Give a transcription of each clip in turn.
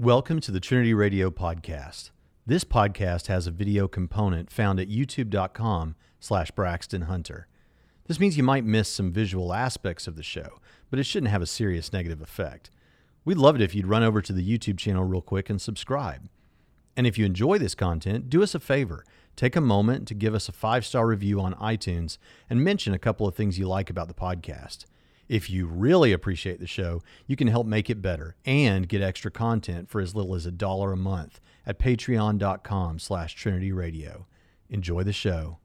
Welcome to the Trinity Radio podcast. This podcast has a video component found at youtube.com slash Braxton Hunter. This means you might miss some visual aspects of the show, but it shouldn't have a serious negative effect. We'd love it if you'd run over to the YouTube channel real quick and subscribe. And if you enjoy this content, do us a favor. Take a moment to give us a five star review on iTunes and mention a couple of things you like about the podcast. If you really appreciate the show, you can help make it better and get extra content for as little as a dollar a month at patreon.com slash Trinity Radio. Enjoy the show.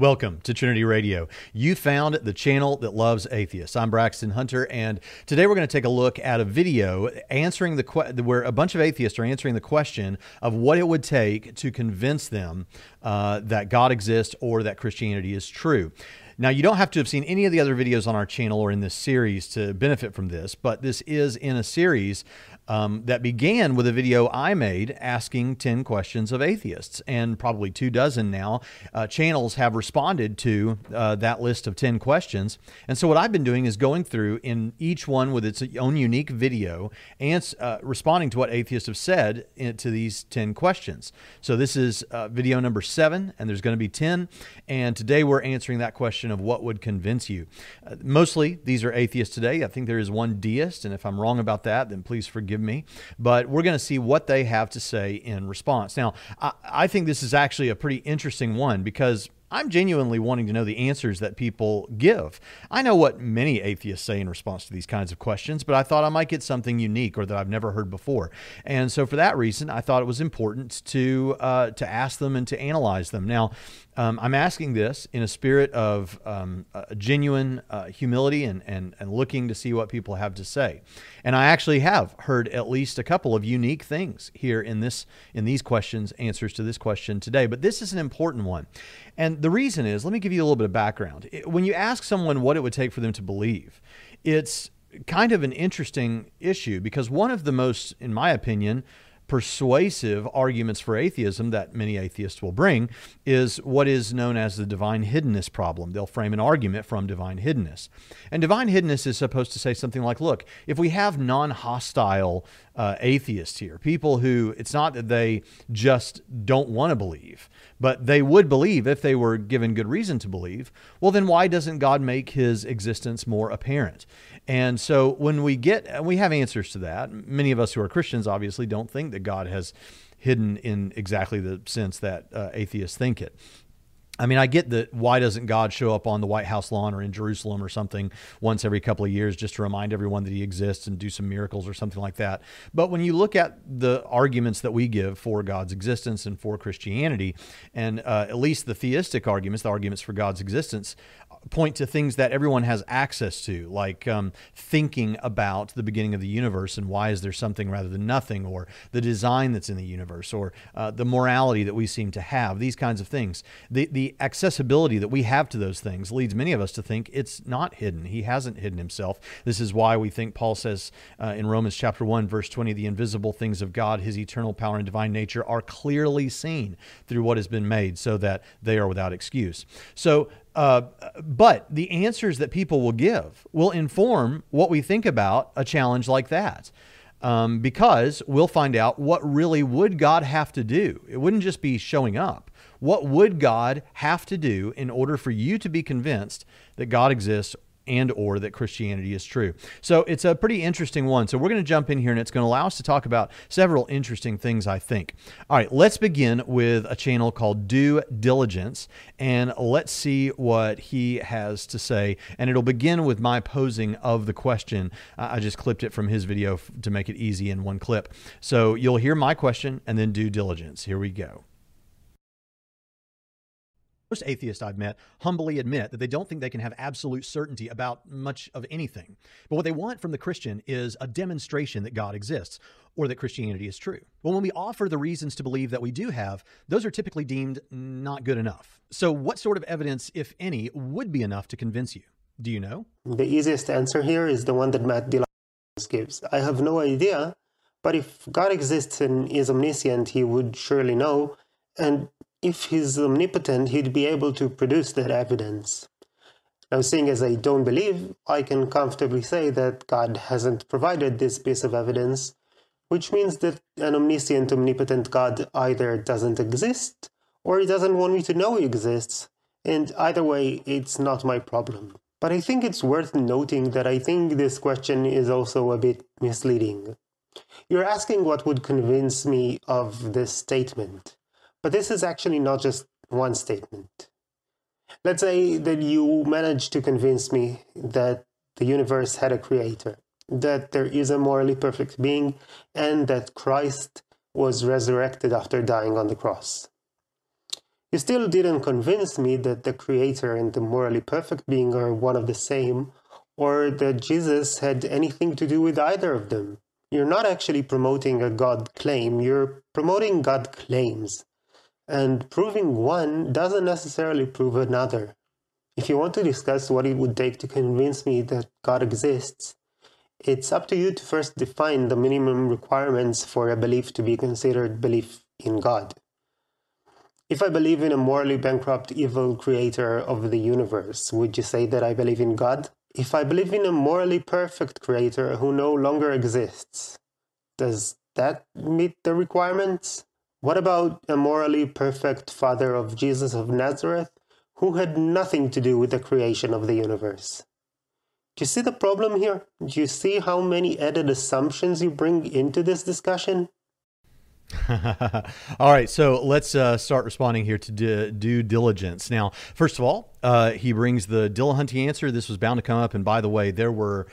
Welcome to Trinity Radio. You found the channel that loves atheists. I'm Braxton Hunter, and today we're going to take a look at a video answering the que- where a bunch of atheists are answering the question of what it would take to convince them uh, that God exists or that Christianity is true. Now, you don't have to have seen any of the other videos on our channel or in this series to benefit from this, but this is in a series um, that began with a video I made asking 10 questions of atheists. And probably two dozen now uh, channels have responded to uh, that list of 10 questions. And so, what I've been doing is going through in each one with its own unique video and uh, responding to what atheists have said in, to these 10 questions. So, this is uh, video number seven, and there's going to be 10. And today we're answering that question of what would convince you. Uh, mostly, these are atheists today. I think there is one deist. And if I'm wrong about that, then please forgive me, but we're going to see what they have to say in response. Now, I, I think this is actually a pretty interesting one because I'm genuinely wanting to know the answers that people give. I know what many atheists say in response to these kinds of questions, but I thought I might get something unique or that I've never heard before. And so, for that reason, I thought it was important to uh, to ask them and to analyze them. Now, um, I'm asking this in a spirit of um, a genuine uh, humility and, and, and looking to see what people have to say. And I actually have heard at least a couple of unique things here in this in these questions, answers to this question today. But this is an important one. And the reason is, let me give you a little bit of background. When you ask someone what it would take for them to believe, it's kind of an interesting issue because one of the most, in my opinion, persuasive arguments for atheism that many atheists will bring is what is known as the divine hiddenness problem. They'll frame an argument from divine hiddenness. And divine hiddenness is supposed to say something like, look, if we have non hostile uh, atheists here, people who it's not that they just don't want to believe, but they would believe if they were given good reason to believe, well, then why doesn't God make his existence more apparent? And so when we get, we have answers to that. Many of us who are Christians obviously don't think that God has hidden in exactly the sense that uh, atheists think it. I mean, I get that why doesn't God show up on the White House lawn or in Jerusalem or something once every couple of years just to remind everyone that he exists and do some miracles or something like that. But when you look at the arguments that we give for God's existence and for Christianity, and uh, at least the theistic arguments, the arguments for God's existence, point to things that everyone has access to, like um, thinking about the beginning of the universe and why is there something rather than nothing, or the design that's in the universe, or uh, the morality that we seem to have, these kinds of things. The, the accessibility that we have to those things leads many of us to think it's not hidden. He hasn't hidden himself. This is why we think Paul says uh, in Romans chapter 1, verse 20, the invisible things of God, his eternal power and divine nature, are clearly seen through what has been made so that they are without excuse. So uh, but the answers that people will give will inform what we think about a challenge like that. Um, because we'll find out what really would God have to do. It wouldn't just be showing up. What would God have to do in order for you to be convinced that God exists and or that Christianity is true. So it's a pretty interesting one. So we're going to jump in here and it's going to allow us to talk about several interesting things, I think. All right, let's begin with a channel called Due Diligence and let's see what he has to say. And it'll begin with my posing of the question. I just clipped it from his video to make it easy in one clip. So you'll hear my question and then due diligence. Here we go. Most atheists I've met humbly admit that they don't think they can have absolute certainty about much of anything. But what they want from the Christian is a demonstration that God exists or that Christianity is true. Well, when we offer the reasons to believe that we do have, those are typically deemed not good enough. So, what sort of evidence, if any, would be enough to convince you? Do you know? The easiest answer here is the one that Matt Dillon gives. I have no idea, But if God exists and is omniscient, he would surely know, and if he's omnipotent, he'd be able to produce that evidence. Now, seeing as I don't believe, I can comfortably say that God hasn't provided this piece of evidence, which means that an omniscient, omnipotent God either doesn't exist or he doesn't want me to know he exists, and either way, it's not my problem. But I think it's worth noting that I think this question is also a bit misleading. You're asking what would convince me of this statement, but this is actually not just one statement. Let's say that you managed to convince me that the universe had a creator, that there is a morally perfect being, and that Christ was resurrected after dying on the cross. You still didn't convince me that the creator and the morally perfect being are one of the same, or that Jesus had anything to do with either of them. You're not actually promoting a God claim, you're promoting God claims. And proving one doesn't necessarily prove another. If you want to discuss what it would take to convince me that God exists, it's up to you to first define the minimum requirements for a belief to be considered belief in God. If I believe in a morally bankrupt evil creator of the universe, would you say that I believe in God? If I believe in a morally perfect creator who no longer exists, does that meet the requirements? What about a morally perfect father of Jesus of Nazareth who had nothing to do with the creation of the universe? Do you see the problem here? Do you see how many added assumptions you bring into this discussion? all right, so let's uh, start responding here to d- due diligence. Now, first of all, uh, he brings the Dillahunty answer. This was bound to come up, and by the way, there were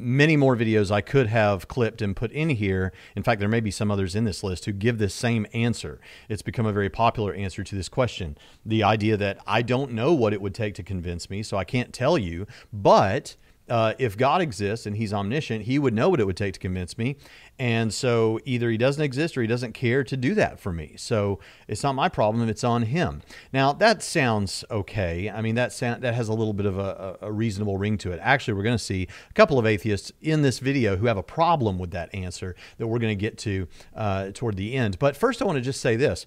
many more videos I could have clipped and put in here. In fact, there may be some others in this list who give this same answer. It's become a very popular answer to this question. The idea that I don't know what it would take to convince me, so I can't tell you, but uh, if God exists and he's omniscient, he would know what it would take to convince me. And so either he doesn't exist or he doesn't care to do that for me. So it's not my problem, it's on him. Now, that sounds okay. I mean, that sound, that has a little bit of a, a reasonable ring to it. Actually, we're going to see a couple of atheists in this video who have a problem with that answer that we're going to get to uh, toward the end. But first, I want to just say this.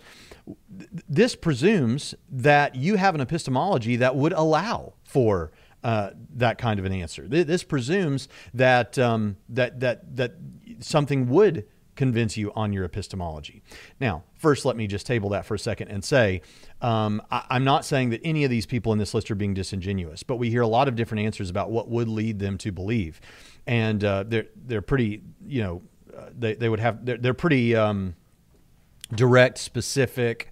This presumes that you have an epistemology that would allow for uh, that kind of an answer. This presumes that um, that that that something would convince you on your epistemology. Now, first, let me just table that for a second and say um, I, am not saying that any of these people in this list are being disingenuous, but we hear a lot of different answers about what would lead them to believe, and uh, they're they're pretty you know uh, they they would have they're, they're pretty um, direct, specific.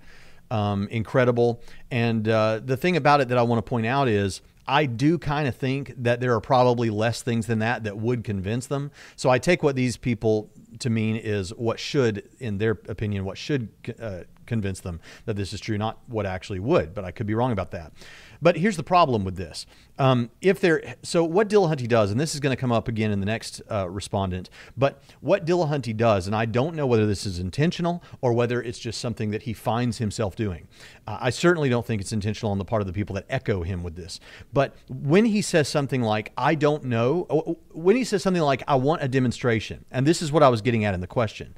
Um, incredible. And uh, the thing about it that I want to point out is I do kind of think that there are probably less things than that that would convince them. So I take what these people to mean is what should, in their opinion, what should uh, convince them that this is true, not what actually would. But I could be wrong about that. But here's the problem with this. Um, if there, so what Dillahunty does, and this is going to come up again in the next uh, respondent, but what Dillahunty does, and I don't know whether this is intentional or whether it's just something that he finds himself doing. Uh, I certainly don't think it's intentional on the part of the people that echo him with this. But when he says something like, I don't know, when he says something like, I want a demonstration, and this is what I was getting at in the question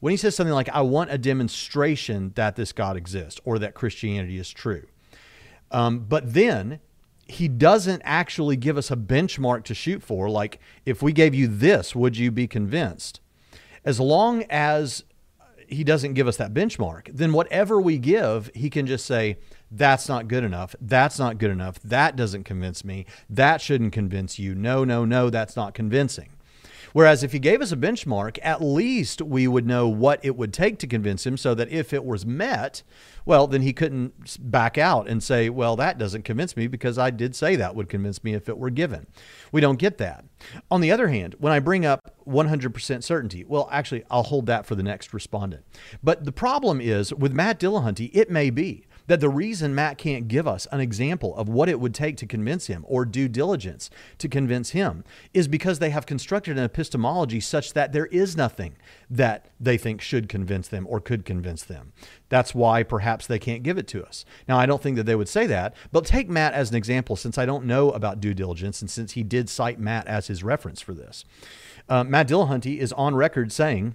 when he says something like, I want a demonstration that this God exists or that Christianity is true, um, but then he doesn't actually give us a benchmark to shoot for. Like, if we gave you this, would you be convinced? As long as he doesn't give us that benchmark, then whatever we give, he can just say, that's not good enough. That's not good enough. That doesn't convince me. That shouldn't convince you. No, no, no, that's not convincing. Whereas if he gave us a benchmark, at least we would know what it would take to convince him so that if it was met, well, then he couldn't back out and say, well, that doesn't convince me because I did say that would convince me if it were given. We don't get that. On the other hand, when I bring up 100% certainty, well, actually, I'll hold that for the next respondent. But the problem is with Matt Dillahunty, it may be that the reason Matt can't give us an example of what it would take to convince him or due diligence to convince him is because they have constructed an epistemology such that there is nothing that they think should convince them or could convince them. That's why perhaps they can't give it to us. Now, I don't think that they would say that, but take Matt as an example since I don't know about due diligence and since he did cite Matt as his reference for this. Uh, Matt Dillahunty is on record saying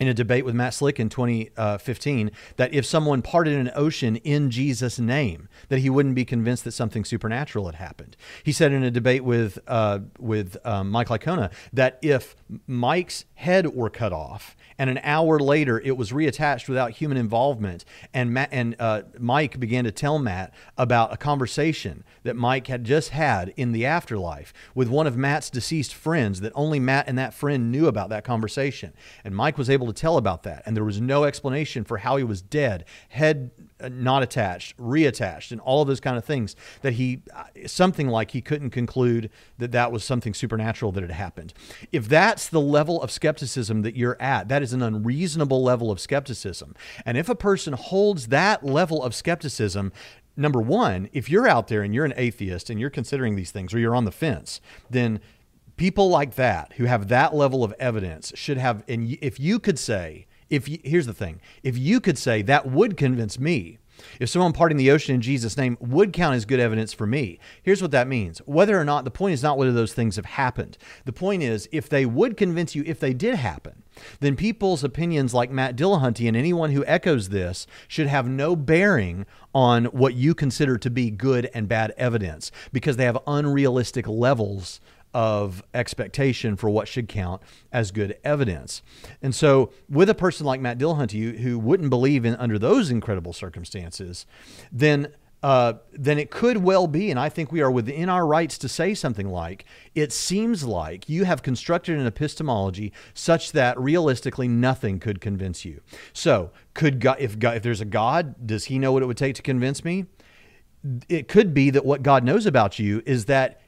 in a debate with Matt Slick in 2015 that if someone parted an ocean in Jesus' name, that he wouldn't be convinced that something supernatural had happened. He said in a debate with uh, with um, Mike Licona that if Mike's head were cut off and an hour later it was reattached without human involvement, and Matt and uh, Mike began to tell Matt about a conversation that Mike had just had in the afterlife with one of Matt's deceased friends that only Matt and that friend knew about that conversation, and Mike was able to tell about that, and there was no explanation for how he was dead, head uh, not attached, reattached, and all of those kind of things. That he, uh, something like he couldn't conclude that that was something supernatural that had happened. If that's the level of skepticism that you're at, that is an unreasonable level of skepticism. And if a person holds that level of skepticism, number one, if you're out there and you're an atheist and you're considering these things or you're on the fence, then people like that who have that level of evidence should have and if you could say if you, here's the thing if you could say that would convince me if someone parting the ocean in Jesus' name would count as good evidence for me, here's what that means. Whether or not, the point is not whether those things have happened. The point is, if they would convince you, if they did happen, then people's opinions like Matt Dillahunty and anyone who echoes this should have no bearing on what you consider to be good and bad evidence because they have unrealistic levels of expectation for what should count as good evidence. And so, with a person like Matt Dillahunty, who wouldn't believe in under those incredible circumstances, then uh, then it could well be, and I think we are within our rights to say something like, it seems like you have constructed an epistemology such that realistically nothing could convince you. So, could God, if God, if there's a God, does He know what it would take to convince me? It could be that what God knows about you is that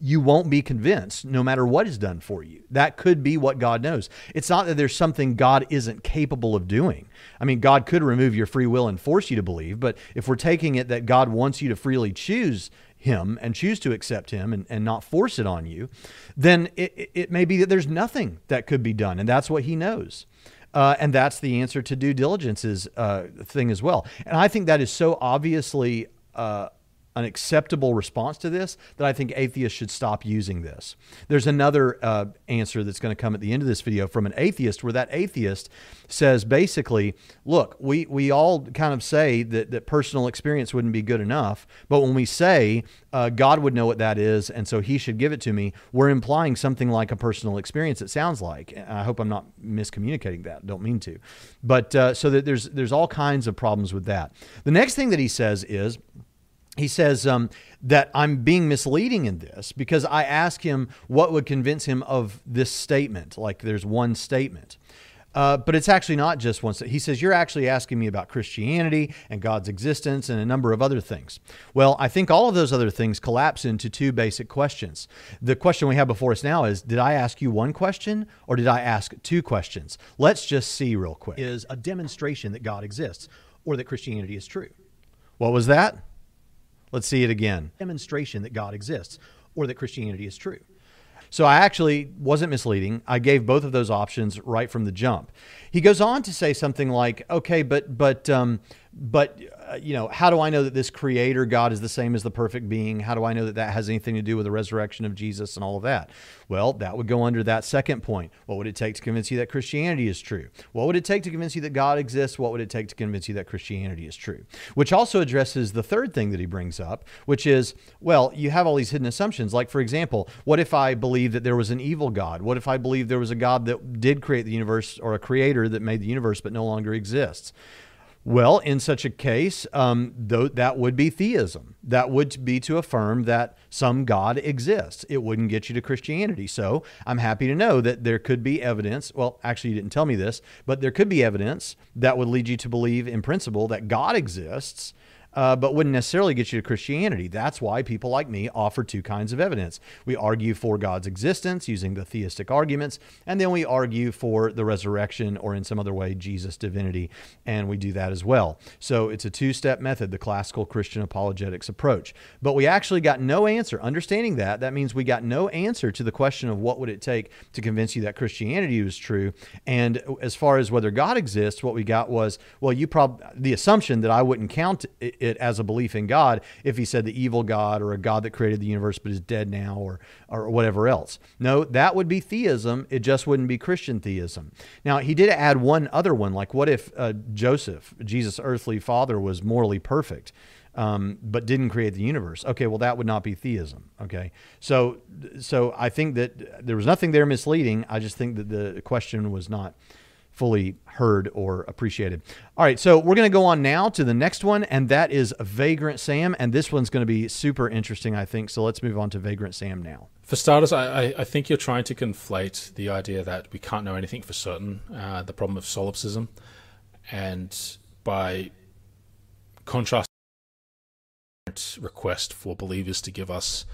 you won't be convinced no matter what is done for you. That could be what God knows. It's not that there's something God isn't capable of doing. I mean, God could remove your free will and force you to believe, but if we're taking it that God wants you to freely choose him and choose to accept him and, and not force it on you, then it, it may be that there's nothing that could be done, and that's what he knows. Uh, and that's the answer to due diligence's uh, thing as well. And I think that is so obviously uh, an acceptable response to this that I think atheists should stop using this. There's another uh, answer that's going to come at the end of this video from an atheist where that atheist says basically, look, we, we all kind of say that, that personal experience wouldn't be good enough, but when we say uh, God would know what that is and so he should give it to me, we're implying something like a personal experience, it sounds like. I hope I'm not miscommunicating that, don't mean to. But uh, so that there's, there's all kinds of problems with that. The next thing that he says is, he says um, that I'm being misleading in this because I ask him what would convince him of this statement. Like there's one statement. Uh, but it's actually not just one. He says, You're actually asking me about Christianity and God's existence and a number of other things. Well, I think all of those other things collapse into two basic questions. The question we have before us now is Did I ask you one question or did I ask two questions? Let's just see real quick. Is a demonstration that God exists or that Christianity is true. What was that? Let's see it again. Demonstration that God exists or that Christianity is true. So I actually wasn't misleading. I gave both of those options right from the jump. He goes on to say something like, "Okay, but but um, but Uh, you know, how do I know that this creator God is the same as the perfect being? How do I know that that has anything to do with the resurrection of Jesus and all of that? Well, that would go under that second point. What would it take to convince you that Christianity is true? What would it take to convince you that God exists? What would it take to convince you that Christianity is true? Which also addresses the third thing that he brings up, which is, well, you have all these hidden assumptions. Like, for example, what if I believe that there was an evil God? What if I believe there was a God that did create the universe or a creator that made the universe but no longer exists? Well, in such a case, um, though that would be theism. That would be to affirm that some God exists. It wouldn't get you to Christianity. So I'm happy to know that there could be evidence. Well, actually, you didn't tell me this, but there could be evidence that would lead you to believe, in principle, that God exists uh, but wouldn't necessarily get you to Christianity. That's why people like me offer two kinds of evidence. We argue for God's existence using the theistic arguments, and then we argue for the resurrection or in some other way Jesus' divinity, and we do that as well. So it's a two step method, the classical Christian apologetics approach. But we actually got no answer. Understanding that, that means we got no answer to the question of what would it take to convince you that Christianity was true. And as far as whether God exists, what we got was, well, you probably, the assumption that I wouldn't count it as a belief in God if he said the evil God or a God that created the universe but is dead now or or whatever else. No, that would be theism. It just wouldn't be Christian theism. Now he did add one other one, like what if uh, Joseph, Jesus' earthly father, was morally perfect? um, but didn't create the universe. Okay, well that would not be theism. Okay, so so I think that there was nothing there misleading. I just think that the question was not fully heard or appreciated. All right, so we're going to go on now to the next one, and that is Vagrant Sam, and this one's going to be super interesting, I think. So let's move on to Vagrant Sam now. For starters, I, I think you're trying to conflate the idea that we can't know anything for certain, uh, the problem of solipsism, and by contrast request for believers to give us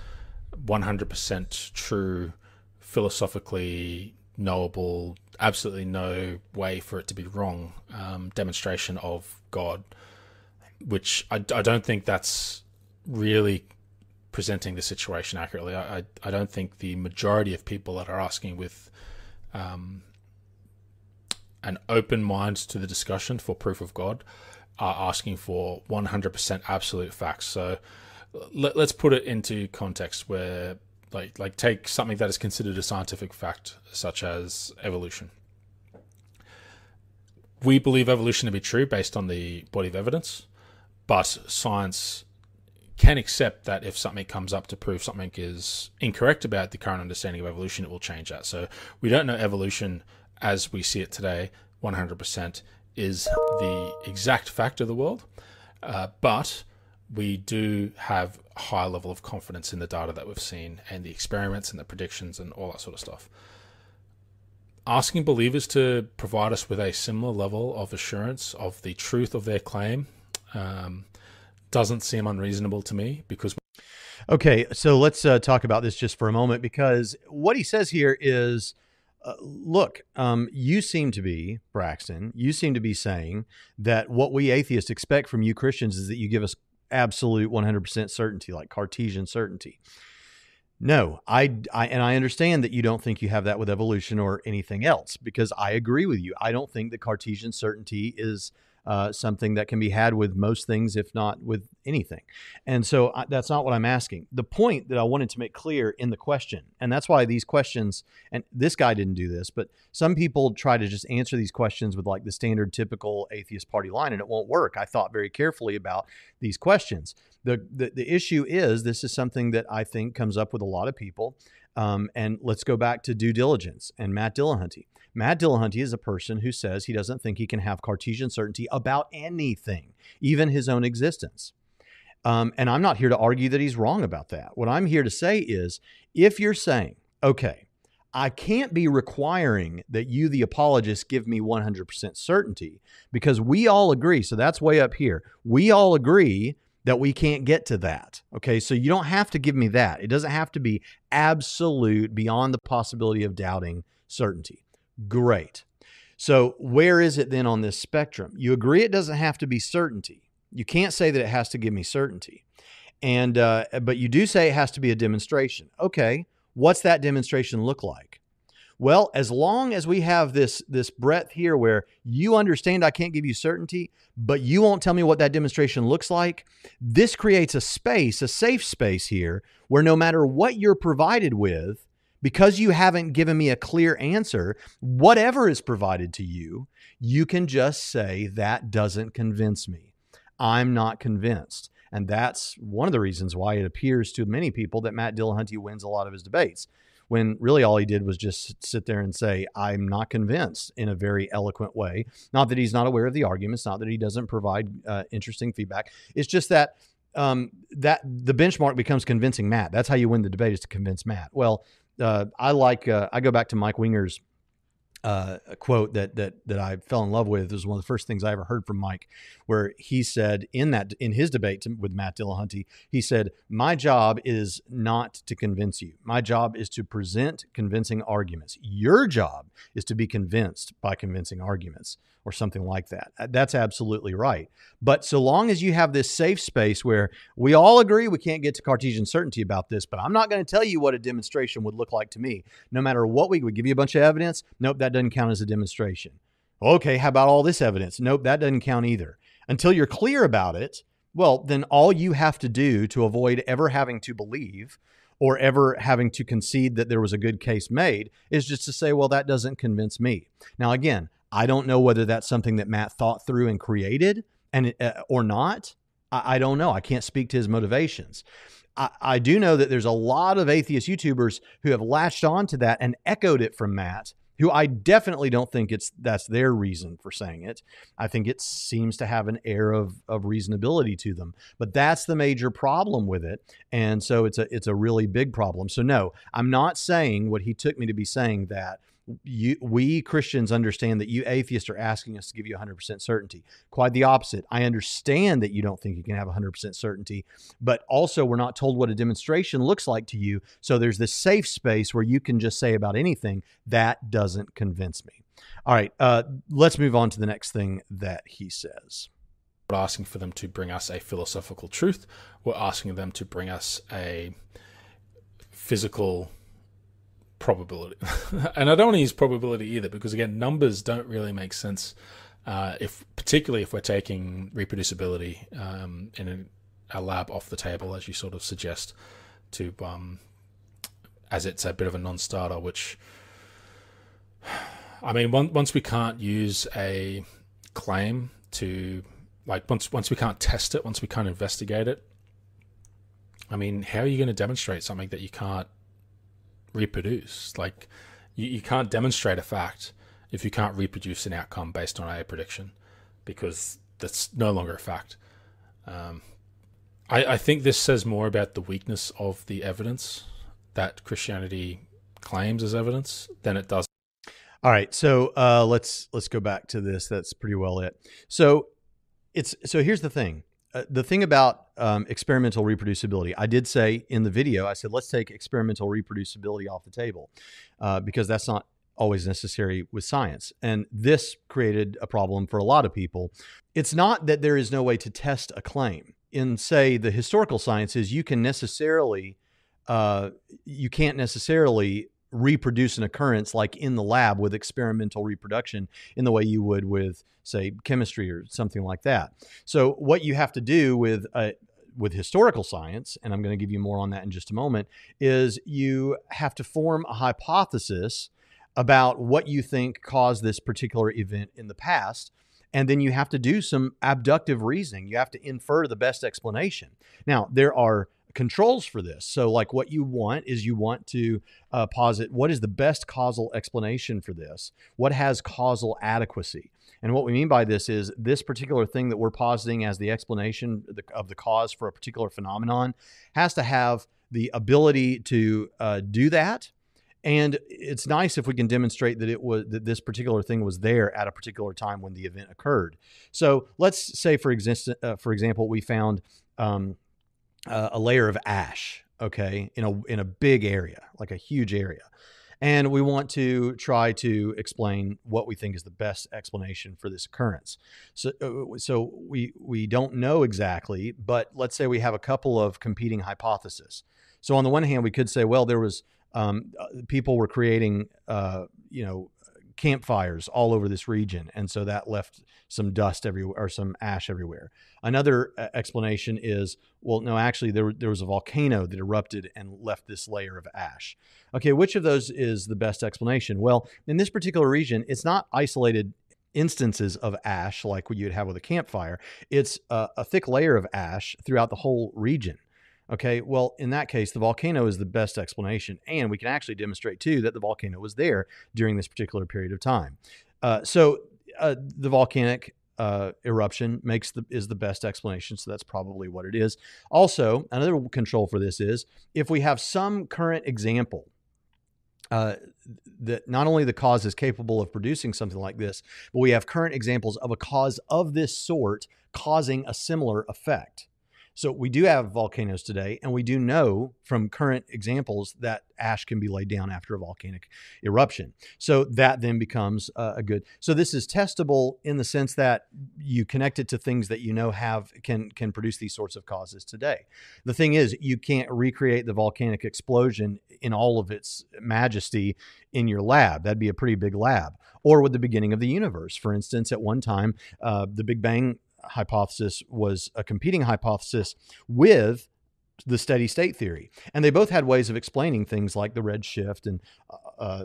100% true, philosophically knowable, absolutely no way for it to be wrong um, demonstration of God, which I, I don't think that's really presenting the situation accurately. I, I, I don't think the majority of people that are asking with um, an open mind to the discussion for proof of God are asking for 100% absolute facts. So let, us put it into context where like like take something that is considered a scientific fact such as evolution. We believe evolution to be true based on the body of evidence, but science can accept that if something comes up to prove something is incorrect about the current understanding of evolution, it will change that. So we don't know evolution as we see it today 100% is the exact fact of the world, uh, but we do have a high level of confidence in the data that we've seen and the experiments and the predictions and all that sort of stuff. Asking believers to provide us with a similar level of assurance of the truth of their claim um, doesn't seem unreasonable to me because. Okay, so let's uh, talk about this just for a moment because what he says here is uh, look, um, you seem to be, Braxton, you seem to be saying that what we atheists expect from you Christians is that you give us absolute 100% certainty, like Cartesian certainty. No, I, I, and I understand that you don't think you have that with evolution or anything else because I agree with you. I don't think that Cartesian certainty is uh, something that can be had with most things, if not with anything. And so I, that's not what I'm asking. The point that I wanted to make clear in the question, and that's why these questions, and this guy didn't do this, but some people try to just answer these questions with like the standard typical atheist party line, and it won't work. I thought very carefully about these questions. The, the, the issue is this is something that I think comes up with a lot of people. Um, and let's go back to due diligence and Matt Dillahunty. Matt Dillahunty is a person who says he doesn't think he can have Cartesian certainty about anything, even his own existence. Um, and I'm not here to argue that he's wrong about that. What I'm here to say is if you're saying, okay, I can't be requiring that you, the apologist, give me 100% certainty because we all agree. So that's way up here. We all agree that we can't get to that. Okay. So you don't have to give me that. It doesn't have to be absolute, beyond the possibility of doubting certainty. Great. So, where is it then on this spectrum? You agree it doesn't have to be certainty. You can't say that it has to give me certainty. And, uh, but you do say it has to be a demonstration. Okay. What's that demonstration look like? Well, as long as we have this this breadth here where you understand I can't give you certainty, but you won't tell me what that demonstration looks like, this creates a space, a safe space here where no matter what you're provided with, because you haven't given me a clear answer, whatever is provided to you, you can just say, that doesn't convince me. I'm not convinced. And that's one of the reasons why it appears to many people that Matt Dillahunty wins a lot of his debates, when really all he did was just sit there and say, I'm not convinced in a very eloquent way. Not that he's not aware of the arguments, not that he doesn't provide uh, interesting feedback. It's just that um, that the benchmark becomes convincing Matt. That's how you win the debate is to convince Matt. Well, uh, I like uh, I go back to Mike Winger's uh, quote that that that I fell in love with. It was one of the first things I ever heard from Mike, where he said in that in his debate to, with Matt Dillahunty, he said, "My job is not to convince you. My job is to present convincing arguments. Your job is to be convinced by convincing arguments." Or something like that. Uh, that's absolutely right. But so long as you have this safe space where we all agree we can't get to Cartesian certainty about this, but I'm not going to tell you what a demonstration would look like to me. No matter what we would give you a bunch of evidence. Nope, that doesn't count as a demonstration. Okay, how about all this evidence? Nope, that doesn't count either. Until you're clear about it, Well, then all you have to do to avoid ever having to believe or ever having to concede that there was a good case made is just to say, well, that doesn't convince me. Now, again, I don't know whether that's something that Matt thought through and created and uh, or not. I, I, don't know. I can't speak to his motivations. I, I do know that there's a lot of atheist YouTubers who have latched on to that and echoed it from Matt who I definitely don't think it's that's their reason for saying it. I think it seems to have an air of of reasonability to them. But that's the major problem with it. And so it's a it's a really big problem. So no, I'm not saying what he took me to be saying that you, we Christians understand that you atheists are asking us to give you 100% certainty. Quite the opposite. I understand that you don't think you can have 100% certainty, but also we're not told what a demonstration looks like to you. So there's this safe space where you can just say about anything. That doesn't convince me. All right, uh, let's move on to the next thing that he says. We're asking for them to bring us a philosophical truth. We're asking them to bring us a physical probability. and I don't want to use probability either because again, numbers don't really make sense. Uh, if particularly if we're taking reproducibility um, in a, a, lab off the table, as you sort of suggest, to um, as it's a bit of a non-starter. Which I mean, once once we can't use a claim to like once once we can't test it, once we can't investigate it. I mean, how are you going to demonstrate something that you can't reproduce. Like you, you can't demonstrate a fact if you can't reproduce an outcome based on a prediction, because that's no longer a fact. Um, I, I think this says more about the weakness of the evidence that Christianity claims as evidence than it does. All right, so uh, let's let's go back to this. That's pretty well it. So it's so here's the thing. Uh, the thing about um, experimental reproducibility, I did say in the video, I said, let's take experimental reproducibility off the table uh, because that's not always necessary with science. And this created a problem for a lot of people. It's not that there is no way to test a claim. In, say, the historical sciences, you can necessarily, uh, you can't necessarily reproduce an occurrence like in the lab with experimental reproduction in the way you would with say chemistry or something like that. So what you have to do with uh, with historical science, and I'm going to give you more on that in just a moment, is you have to form a hypothesis about what you think caused this particular event in the past. And then you have to do some abductive reasoning. You have to infer the best explanation. Now, there are controls for this. So, like, what you want is you want to uh, posit what is the best causal explanation for this? What has causal adequacy? And what we mean by this is this particular thing that we're positing as the explanation of the cause for a particular phenomenon has to have the ability to uh, do that. And it's nice if we can demonstrate that it was that this particular thing was there at a particular time when the event occurred. So let's say, for, exist, uh, for example, we found um, uh, a layer of ash, okay, in a in a big area, like a huge area. And we want to try to explain what we think is the best explanation for this occurrence. So, uh, so we we don't know exactly, but let's say we have a couple of competing hypotheses. So on the one hand, we could say, well, there was um, uh, people were creating, uh, you know, campfires all over this region, and so that left some dust everywhere or some ash everywhere. Another uh, explanation is, well, no, actually, there there was a volcano that erupted and left this layer of ash. Okay, which of those is the best explanation? Well, in this particular region, it's not isolated instances of ash like what you'd have with a campfire. It's a, a thick layer of ash throughout the whole region. Okay, well, in that case, the volcano is the best explanation. And we can actually demonstrate, too, that the volcano was there during this particular period of time. Uh, so uh, the volcanic uh, eruption makes the is the best explanation. So that's probably what it is. Also, another control for this is if we have some current example uh, that not only the cause is capable of producing something like this, but we have current examples of a cause of this sort causing a similar effect. So we do have volcanoes today, and we do know from current examples that ash can be laid down after a volcanic eruption. So that then becomes uh, a good. So this is testable in the sense that you connect it to things that you know have can can produce these sorts of causes today. The thing is, you can't recreate the volcanic explosion in all of its majesty in your lab. That'd be a pretty big lab. Or with the beginning of the universe, for instance, at one time, uh, the Big Bang hypothesis was a competing hypothesis with the steady state theory, and they both had ways of explaining things like the red shift and uh, uh,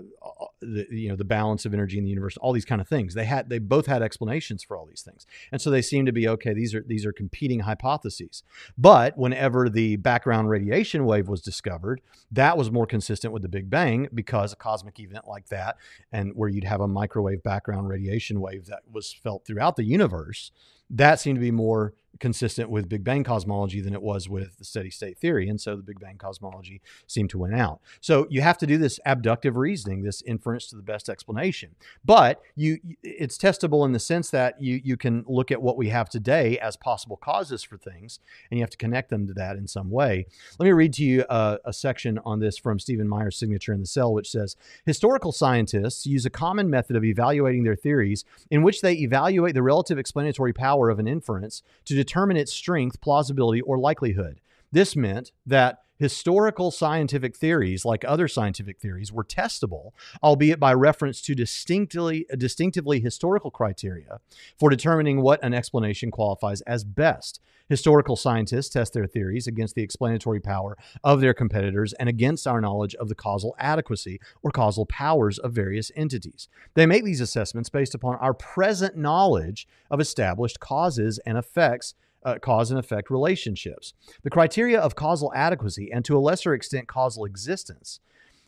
the you know the balance of energy in the universe, all these kind of things. They had they both had explanations for all these things, and so they seem to be okay. These are these are competing hypotheses. But whenever the background radiation wave was discovered, that was more consistent with the Big Bang because a cosmic event like that, and where you'd have a microwave background radiation wave that was felt throughout the universe, that seemed to be more consistent with Big Bang cosmology than it was with the steady state theory. And so the Big Bang cosmology seemed to win out. So you have to do this abductive reasoning, this inference to the best explanation. But you it's testable in the sense that you you can look at what we have today as possible causes for things, and you have to connect them to that in some way. Let me read to you a, a section on this from Stephen Meyer's signature in the cell, which says historical scientists use a common method of evaluating their theories in which they evaluate the relative explanatory power of an inference to determine its strength, plausibility, or likelihood. This meant that historical scientific theories, like other scientific theories, were testable, albeit by reference to distinctly, distinctively historical criteria for determining what an explanation qualifies as best. Historical scientists test their theories against the explanatory power of their competitors and against our knowledge of the causal adequacy or causal powers of various entities. They make these assessments based upon our present knowledge of established causes and effects uh, cause and effect relationships. The criteria of causal adequacy and to a lesser extent causal existence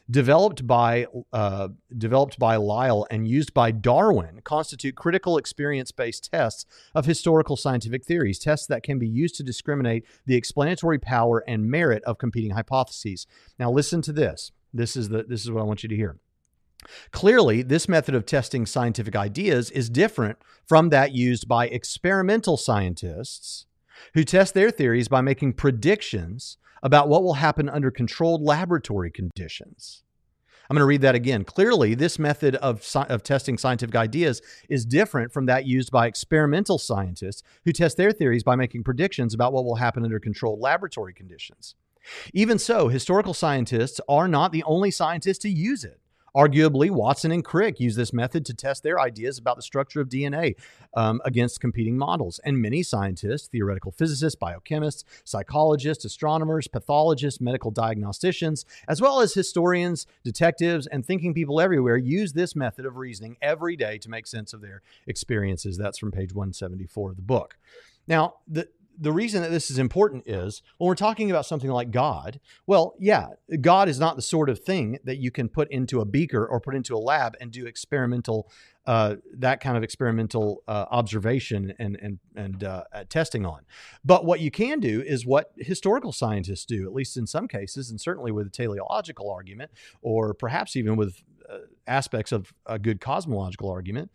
developed by uh, developed by Lyell and used by Darwin constitute critical experience-based tests of historical scientific theories, tests that can be used to discriminate the explanatory power and merit of competing hypotheses. Now listen to this. This is the this is what I want you to hear. Clearly, this method of testing scientific ideas is different from that used by experimental scientists who test their theories by making predictions about what will happen under controlled laboratory conditions. I'm going to read that again. Clearly, this method of, of testing scientific ideas is different from that used by experimental scientists who test their theories by making predictions about what will happen under controlled laboratory conditions. Even so, historical scientists are not the only scientists to use it. Arguably, Watson and Crick used this method to test their ideas about the structure of DNA um, against competing models. And many scientists, theoretical physicists, biochemists, psychologists, astronomers, pathologists, medical diagnosticians, as well as historians, detectives, and thinking people everywhere use this method of reasoning every day to make sense of their experiences. That's from page 174 of the book. Now, the, the reason that this is important is when we're talking about something like God, well, yeah, God is not the sort of thing that you can put into a beaker or put into a lab and do experimental, uh, that kind of experimental uh, observation and and and uh, testing on. But what you can do is what historical scientists do, at least in some cases, and certainly with a teleological argument, or perhaps even with uh, aspects of a good cosmological argument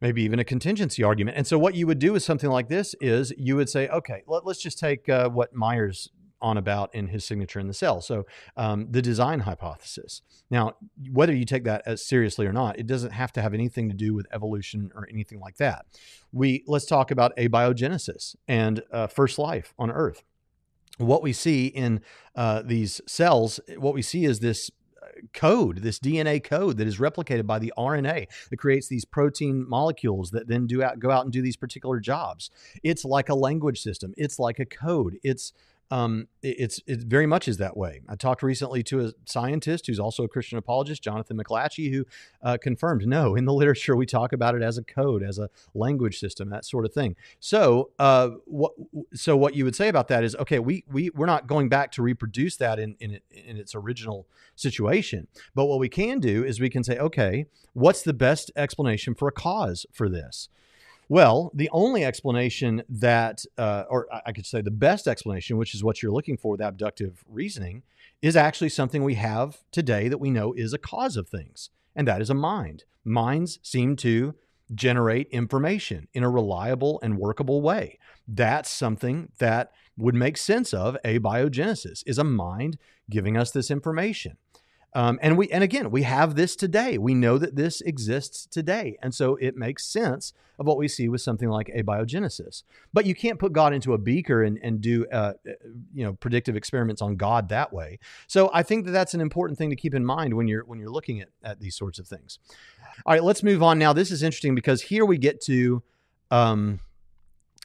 maybe even a contingency argument. And so what you would do with something like this is you would say, okay, let, us just take uh, what Meyer's on about in his signature in the cell. So um, the design hypothesis. Now, whether you take that as seriously or not, it doesn't have to have anything to do with evolution or anything like that. We let's talk about abiogenesis and uh, first life on Earth. What we see in uh, these cells, what we see is this code, this DNA code that is replicated by the RNA that creates these protein molecules that then do out, go out and do these particular jobs. It's like a language system. It's like a code. It's um, it's it very much is that way. I talked recently to a scientist who's also a Christian apologist, Jonathan McLatchie, who uh, confirmed no, in the literature we talk about it as a code, as a language system, that sort of thing. So, uh, what so what you would say about that is okay, we we we're not going back to reproduce that in in in its original situation, but what we can do is we can say okay, what's the best explanation for a cause for this? Well, the only explanation that, uh, or I could say the best explanation, which is what you're looking for, the abductive reasoning, is actually something we have today that we know is a cause of things, and that is a mind. Minds seem to generate information in a reliable and workable way. That's something that would make sense of abiogenesis is a mind giving us this information. Um, and we and again we have this today. We know that this exists today, and so it makes sense of what we see with something like abiogenesis. But you can't put God into a beaker and and do uh, uh, you know predictive experiments on God that way. So I think that that's an important thing to keep in mind when you're when you're looking at at these sorts of things. All right, let's move on now. This is interesting because here we get to um,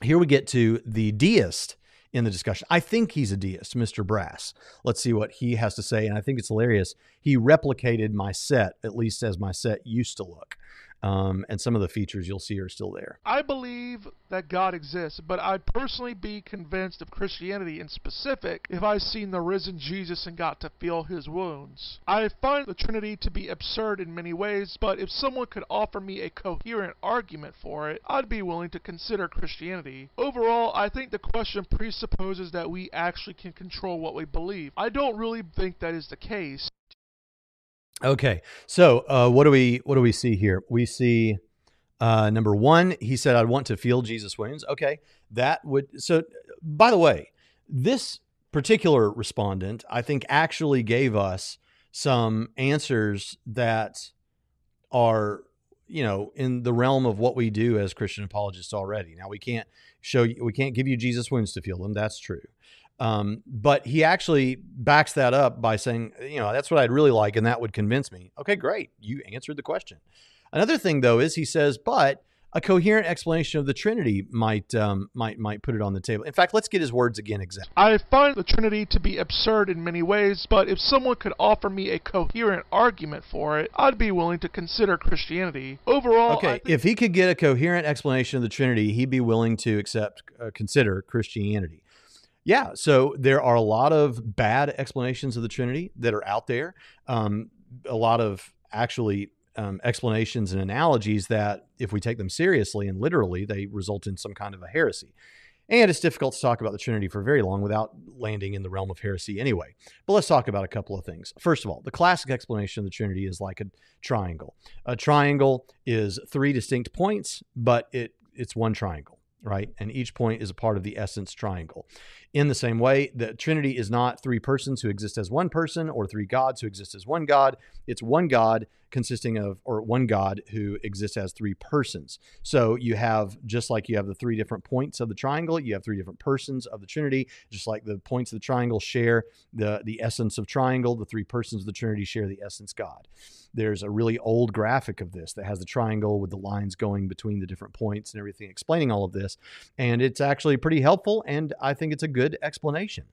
here we get to the deist in the discussion. I think he's a deist, Mr. Brass. Let's see what he has to say. And I think it's hilarious. He replicated my set, at least as my set used to look. Um, and some of the features you'll see are still there. I believe that God exists, but I'd personally be convinced of Christianity in specific if I seen the risen Jesus and got to feel his wounds. I find the Trinity to be absurd in many ways, but if someone could offer me a coherent argument for it, I'd be willing to consider Christianity. Overall, I think the question presupposes that we actually can control what we believe. I don't really think that is the case. Okay, so uh, what do we what do we see here? We see uh, number one. He said, "I'd want to feel Jesus' wounds." Okay, that would. So, by the way, this particular respondent, I think, actually gave us some answers that are you know in the realm of what we do as Christian apologists already. Now we can't show you, we can't give you Jesus' wounds to feel them. That's true. Um, but he actually backs that up by saying, you know, that's what I'd really like, and that would convince me. Okay, great. You answered the question. Another thing, though, is he says, but a coherent explanation of the Trinity might um, might might put it on the table. In fact, let's get his words again exactly. I find the Trinity to be absurd in many ways, but if someone could offer me a coherent argument for it, I'd be willing to consider Christianity. Overall, okay, if he could get a coherent explanation of the Trinity, he'd be willing to accept uh, consider Christianity. Yeah, so there are a lot of bad explanations of the Trinity that are out there. Um, a lot of actually um, explanations and analogies that, if we take them seriously and literally, they result in some kind of a heresy. And it's difficult to talk about the Trinity for very long without landing in the realm of heresy anyway. But let's talk about a couple of things. First of all, the classic explanation of the Trinity is like a triangle. A triangle is three distinct points, but it it's one triangle right? And each point is a part of the essence triangle. In the same way, the Trinity is not three persons who exist as one person or three gods who exist as one God. It's one God consisting of, or one God who exists as three persons. So you have, just like you have the three different points of the triangle, you have three different persons of the Trinity, just like the points of the triangle share the, the essence of triangle, the three persons of the Trinity share the essence God. There's a really old graphic of this that has the triangle with the lines going between the different points and everything explaining all of this. And it's actually pretty helpful. And I think it's a good explanation.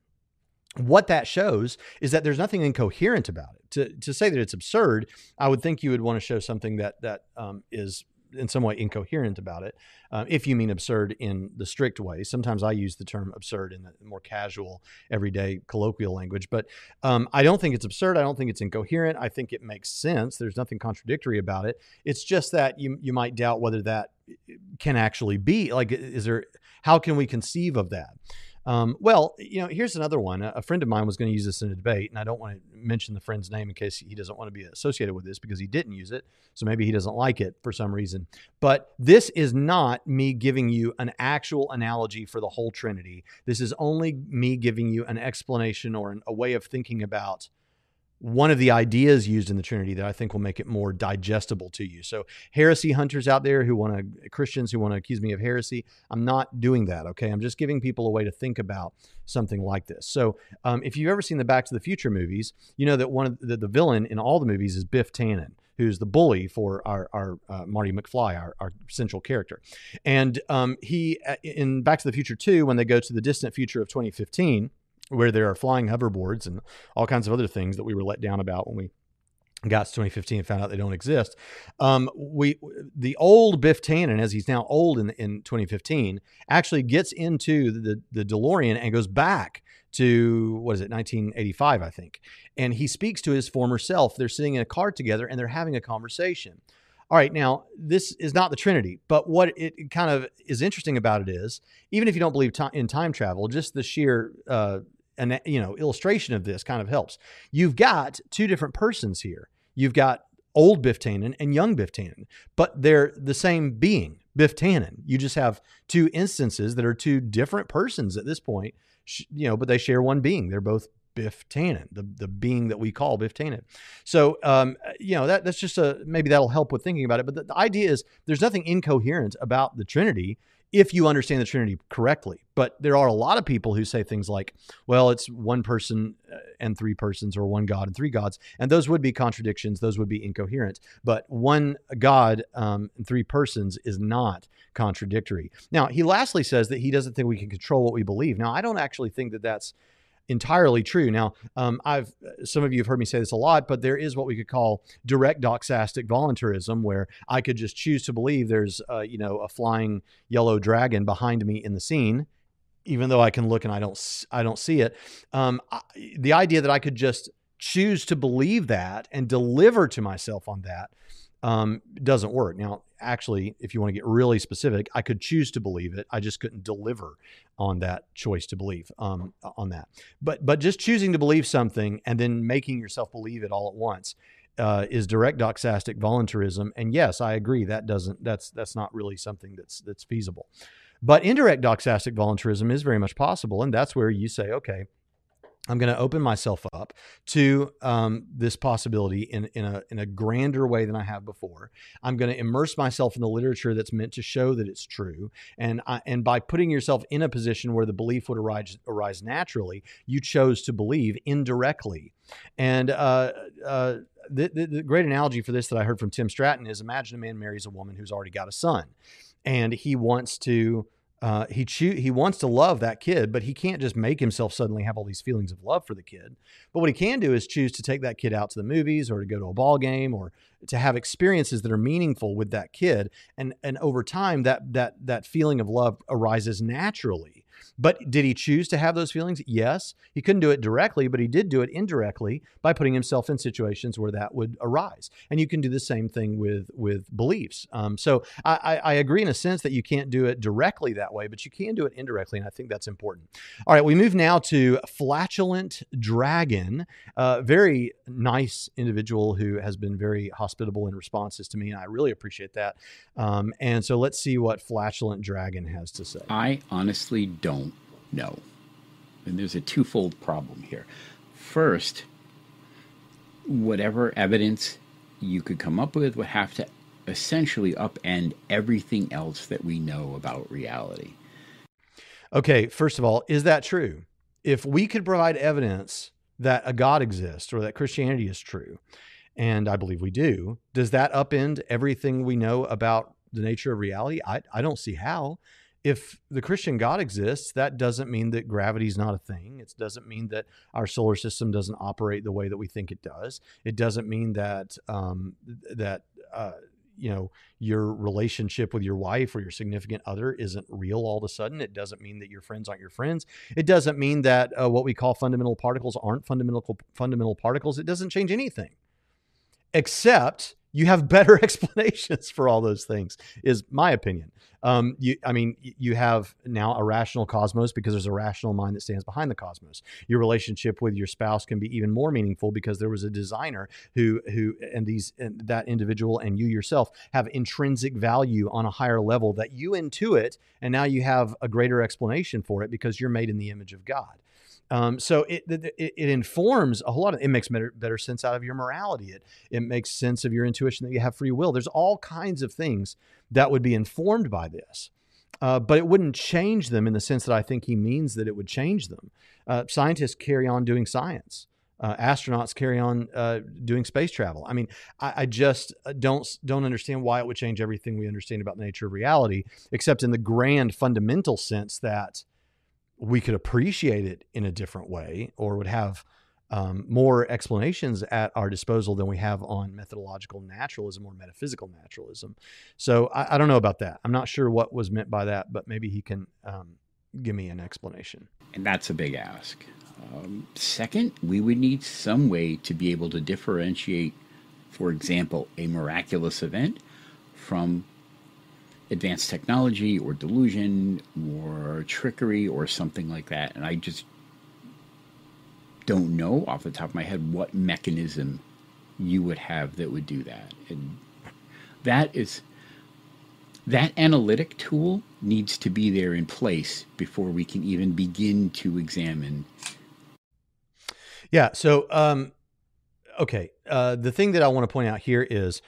What that shows is that there's nothing incoherent about it. To, to say that it's absurd, I would think you would want to show something that that um, is in some way incoherent about it, uh, if you mean absurd in the strict way. Sometimes I use the term absurd in the more casual, everyday colloquial language, but um, I don't think it's absurd. I don't think it's incoherent. I think it makes sense. There's nothing contradictory about it. It's just that you you might doubt whether that can actually be like is there how can we conceive of that um, well, you know, here's another one. A friend of mine was going to use this in a debate, and I don't want to mention the friend's name in case he doesn't want to be associated with this because he didn't use it. So maybe he doesn't like it for some reason. But this is not me giving you an actual analogy for the whole Trinity. This is only me giving you an explanation or an, a way of thinking about one of the ideas used in the Trinity that I think will make it more digestible to you. So, heresy hunters out there who want to, Christians who want to accuse me of heresy, I'm not doing that. Okay. I'm just giving people a way to think about something like this. So, um, if you've ever seen the Back to the Future movies, you know that one of the, the villain in all the movies is Biff Tannen who's the bully for our, our uh, Marty McFly, our, our central character. And um, he, uh, in Back to the Future 2, when they go to the distant future of 2015, where there are flying hoverboards and all kinds of other things that we were let down about when we got to 2015 and found out they don't exist. Um, we the old Biff Tannen, as he's now old in in 2015, actually gets into the the DeLorean and goes back to what is it 1985 I think, and he speaks to his former self. They're sitting in a car together and they're having a conversation. All right, now this is not the Trinity, but what it kind of is interesting about it is, even if you don't believe in time travel, just the sheer uh, an you know illustration of this kind of helps. You've got two different persons here. You've got old Biff Tannen and young Biff Tannen, but they're the same being, Biff Tannen. You just have two instances that are two different persons at this point, you know, but they share one being. They're both Biff Tannen, the, the being that we call Biff Tannen. So, um, you know, that, that's just a, maybe that'll help with thinking about it. But the, the idea is there's nothing incoherent about the Trinity if you understand the Trinity correctly. But there are a lot of people who say things like, well, it's one person uh, and three persons, or one God and three gods. And those would be contradictions, those would be incoherent. But one God um, and three persons is not contradictory. Now, he lastly says that he doesn't think we can control what we believe. Now, I don't actually think that that's entirely true. Now, um, I've some of you have heard me say this a lot, but there is what we could call direct doxastic voluntarism, where I could just choose to believe there's uh, you know a flying yellow dragon behind me in the scene, even though I can look and I don't I don't see it. Um, I, the idea that I could just choose to believe that and deliver to myself on that um, doesn't work. Now, actually, if you want to get really specific, I could choose to believe it. I just couldn't deliver on that choice to believe um, on that. But but just choosing to believe something and then making yourself believe it all at once uh, is direct doxastic voluntarism. And yes, I agree that doesn't that's that's not really something that's that's feasible. But indirect doxastic voluntarism is very much possible, and that's where you say, okay I'm going to open myself up to um, this possibility in, in, a, in a grander way than I have before. I'm going to immerse myself in the literature that's meant to show that it's true. And, I, and by putting yourself in a position where the belief would arise, arise naturally, you chose to believe indirectly. And uh, uh, the, the, the great analogy for this that I heard from Tim Stratton is imagine a man marries a woman who's already got a son and he wants to uh, he he wants to love that kid, but he can't just make himself suddenly have all these feelings of love for the kid. But what he can do is choose to take that kid out to the movies or to go to a ball game or to have experiences that are meaningful with that kid. And and over time, that that that feeling of love arises naturally but did he choose to have those feelings? Yes. He couldn't do it directly, but he did do it indirectly by putting himself in situations where that would arise. And you can do the same thing with with beliefs. Um, so I, I, agree in a sense that you can't do it directly that way, but you can do it indirectly, and I think that's important. All right, we move now to flatulent dragon. Uh, very nice individual who has been very hospitable in responses to me, and I really appreciate that. Um, and so let's see what flatulent dragon has to say. I honestly don't don't. And there's a twofold problem here. First, whatever evidence you could come up with would have to essentially upend everything else that we know about reality. Okay, first of all, is that true? If we could provide evidence that a God exists or that Christianity is true, and I believe we do, does that upend everything we know about the nature of reality? I, I don't see how if the Christian God exists, that doesn't mean that gravity is not a thing. It doesn't mean that our solar system doesn't operate the way that we think it does. It doesn't mean that um, that uh, you know your relationship with your wife or your significant other isn't real all of a sudden. It doesn't mean that your friends aren't your friends. It doesn't mean that uh, what we call fundamental particles aren't fundamental fundamental particles. It doesn't change anything, except you have better explanations for all those things is my opinion. Um, you, i mean you have now a rational cosmos because there's a rational mind that stands behind the cosmos. Your relationship with your spouse can be even more meaningful because there was a designer who who and these and that individual and you yourself have intrinsic value on a higher level that you intuit and now you have a greater explanation for it because you're made in the image of god um, so it, it, it informs a whole lot of it makes better better sense out of your morality. It it makes sense of your intuition that you have free will. There's all kinds of things that would be informed by this. Uh, but it wouldn't change them in the sense that I think he means that it would change them. Uh, scientists carry on doing science. Uh, astronauts carry on uh, doing space travel. I mean, I, I, just uh, don't don't understand why it would change everything we understand about the nature of reality, except in the grand fundamental sense that we could appreciate it in a different way or would have um, more explanations at our disposal than we have on methodological naturalism or metaphysical naturalism. So I, I don't know about that. I'm not sure what was meant by that, but maybe he can um, give me an explanation. And that's a big ask. Um, second, we would need some way to be able to differentiate, for example, a miraculous event from advanced technology or delusion or trickery or something like that. And I just don't know off the top of my head what mechanism you would have that would do that. And that is that analytic tool needs to be there in place before we can even begin to examine. Yeah. So, um, okay. Uh, the thing that I want to point out here is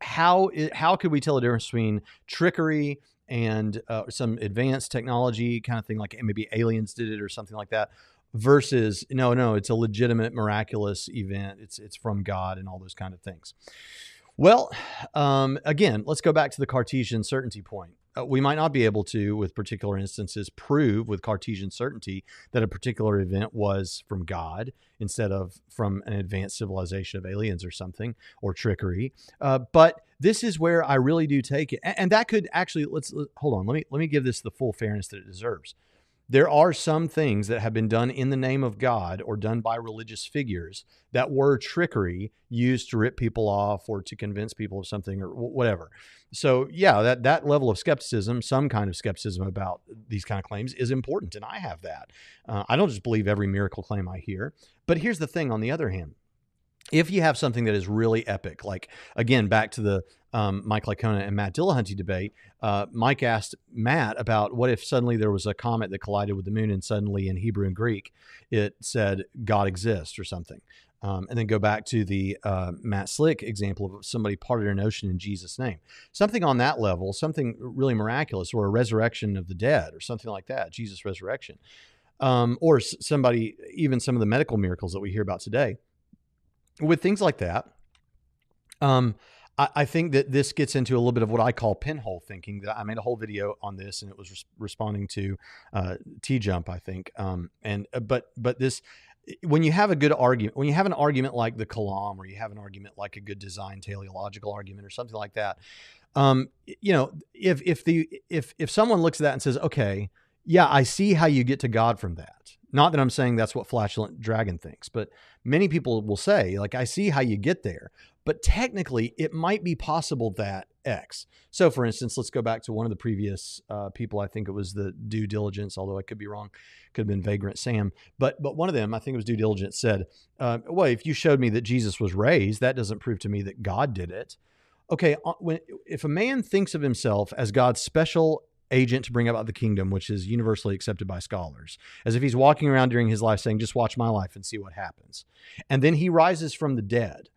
how how could we tell the difference between trickery and uh, some advanced technology kind of thing, like maybe aliens did it or something like that, versus no, no, it's a legitimate miraculous event. It's it's from God and all those kind of things. Well, um, again, let's go back to the Cartesian certainty point. Uh, we might not be able to, with particular instances, prove with Cartesian certainty that a particular event was from God instead of from an advanced civilization of aliens or something or trickery. Uh, but this is where I really do take it, and, and that could actually let's let, hold on. Let me let me give this the full fairness that it deserves there are some things that have been done in the name of God or done by religious figures that were trickery used to rip people off or to convince people of something or whatever. So, yeah, that, that level of skepticism, some kind of skepticism about these kind of claims is important. And I have that. Uh, I don't just believe every miracle claim I hear. But here's the thing on the other hand if you have something that is really epic, like again, back to the um, Mike Licona and Matt Dillahunty debate, uh, Mike asked Matt about what if suddenly there was a comet that collided with the moon and suddenly in Hebrew and Greek it said God exists or something. Um, and then go back to the uh, Matt Slick example of somebody parted an ocean in Jesus' name. Something on that level, something really miraculous, or a resurrection of the dead, or something like that, Jesus' resurrection. Um, or somebody, even some of the medical miracles that we hear about today with things like that, um, I, think that this gets into a little bit of what I call pinhole thinking. That I made a whole video on this, and it was res- responding to uh, T Jump, I think. Um, and uh, but but this when you have a good argument, when you have an argument like the Kalam, or you have an argument like a good design teleological argument, or something like that, um, you know, if if the if if someone looks at that and says, okay, yeah, I see how you get to God from that. Not that I'm saying that's what Flatulent Dragon thinks, but many people will say, like, I see how you get there, but technically it might be possible that X. So, for instance, let's go back to one of the previous uh, people. I think it was the due diligence, although I could be wrong. Could have been Vagrant Sam, but but one of them, I think it was due diligence, said, uh, "Well, if you showed me that Jesus was raised, that doesn't prove to me that God did it." Okay, uh, when if a man thinks of himself as God's special agent to bring about the kingdom, which is universally accepted by scholars, as if he's walking around during his life saying, just watch my life and see what happens. And then he rises from the dead.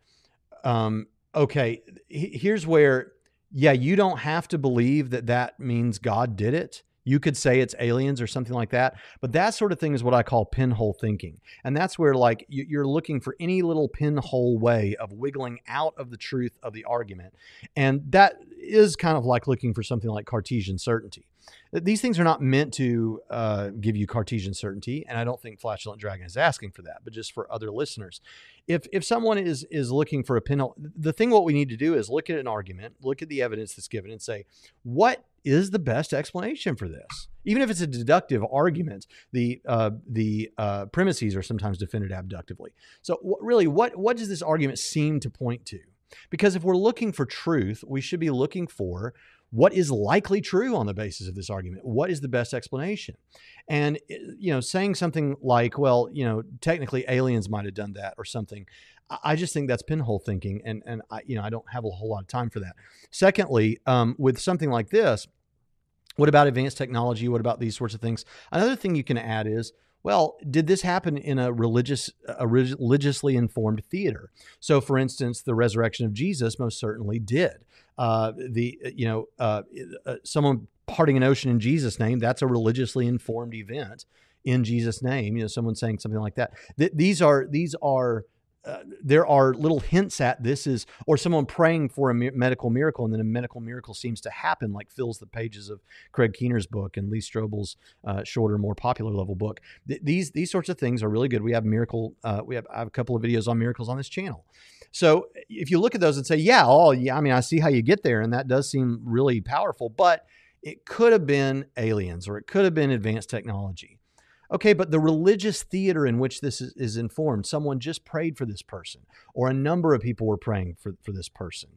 Um, okay, here's where, yeah, you don't have to believe that that means God did it. You could say it's aliens or something like that, but that sort of thing is what I call pinhole thinking. And that's where, like, you're looking for any little pinhole way of wiggling out of the truth of the argument. And that is kind of like looking for something like Cartesian certainty. These things are not meant to uh, give you Cartesian certainty, and I don't think Flatulent Dragon is asking for that. But just for other listeners, if if someone is is looking for a pinhole, the thing what we need to do is look at an argument, look at the evidence that's given, and say what is the best explanation for this. Even if it's a deductive argument, the uh, the uh, premises are sometimes defended abductively. So really, what what does this argument seem to point to? Because if we're looking for truth, we should be looking for what is likely true on the basis of this argument? What is the best explanation? And eh, you know saying something like well you know technically aliens might have done that or something i just think that's pinhole thinking and and i you know i don't have a whole lot of time for that. Secondly um, with something like this what about advanced technology? What about these sorts of things? Another thing you can add is well, did this happen in a religious, a religiously informed theater? So, for instance, the resurrection of Jesus most certainly did. Uh, the you know uh, uh, someone parting an ocean in Jesus' name that's a religiously informed event in Jesus' name. You know, someone saying something like that. Th- these are these are uh, there are little hints at this is or someone praying for a medical miracle and then a medical miracle seems to happen like fills the pages of craig keener's book and lee strobel's uh, shorter more popular level book Th- these these sorts of things are really good we have miracle uh, we have have a couple of videos on miracles on this channel so if you look at those and say yeah oh yeah i mean i see how you get there and that does seem really powerful but it could have been aliens or it could have been advanced technology. Okay, but the religious theater in which this is, is, informed, someone just prayed for this person, or a number of people were praying for, for this person,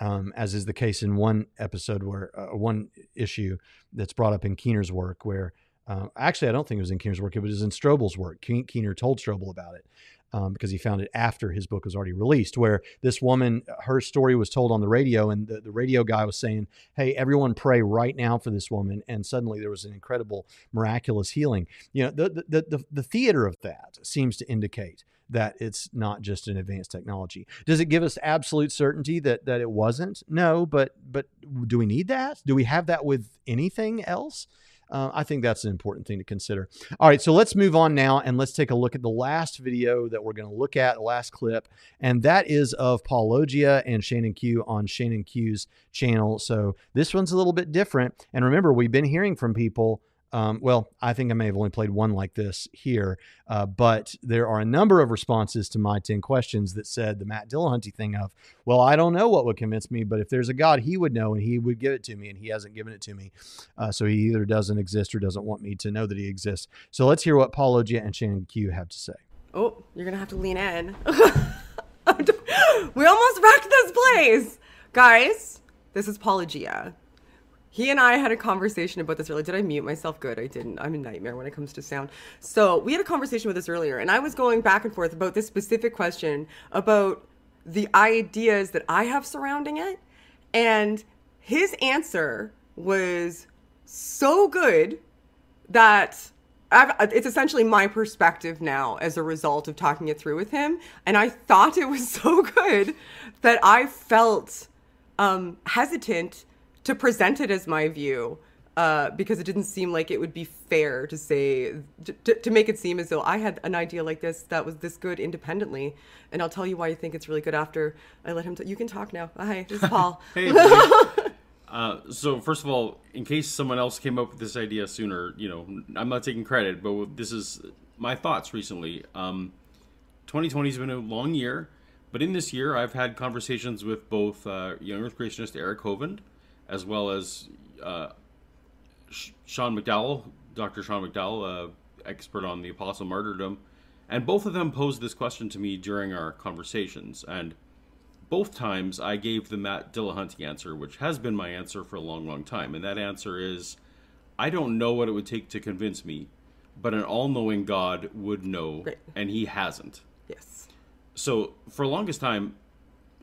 um, as is the case in one episode where uh, one issue that's brought up in Keener's work, where uh, actually I don't think it was in Keener's work, it was in Strobel's work. Keener told Strobel about it, um, because he found it after his book was already released, where this woman, her story was told on the radio, and the, the radio guy was saying, Hey, everyone pray right now for this woman. And suddenly there was an incredible, miraculous healing. You know, the, the, the, the theater of that seems to indicate that it's not just an advanced technology. Does it give us absolute certainty that that it wasn't? No, but but do we need that? Do we have that with anything else? Uh, I think that's an important thing to consider. All right, so let's move on now and let's take a look at the last video that we're going to look at, the last clip, and that is of Paulogia and Shannon Q on Shannon Q's channel. So this one's a little bit different. And remember, we've been hearing from people um, well, I think I may have only played one like this here, uh, but there are a number of responses to my 10 questions that said the Matt Dillahunty thing of, well, I don't know what would convince me, but if there's a God, he would know and he would give it to me, and he hasn't given it to me. Uh, so he either doesn't exist or doesn't want me to know that he exists. So let's hear what Paulogia and Shannon Q have to say. Oh, you're going to have to lean in. we almost wrecked this place. Guys, this is Paulogia he and I had a conversation about this earlier. Did I mute myself? Good, I didn't. I'm a nightmare when it comes to sound. So we had a conversation with this earlier, and I was going back and forth about this specific question about the ideas that I have surrounding it. And his answer was so good that I've, it's essentially my perspective now as a result of talking it through with him. And I thought it was so good that I felt um, hesitant to present it as my view uh, because it didn't seem like it would be fair to say to, to make it seem as though I had an idea like this that was this good independently. And I'll tell you why I think it's really good after I let him. T- you can talk now. Hi, this is Paul. hey. Uh, so first of all, in case someone else came up with this idea sooner, you know, I'm not taking credit, but this is my thoughts recently. Um, 2020 has been a long year, but in this year, I've had conversations with both uh, young Earth creationist Eric Hovind as well as uh, Sean McDowell, Dr. Sean McDowell, uh, expert on the apostle martyrdom, and both of them posed this question to me during our conversations. And both times I gave the Matt Dillahunty answer, which has been my answer for a long, long time. And that answer is I don't know what it would take to convince me, but an all knowing God would know, and he hasn't. Yes. So for the longest time,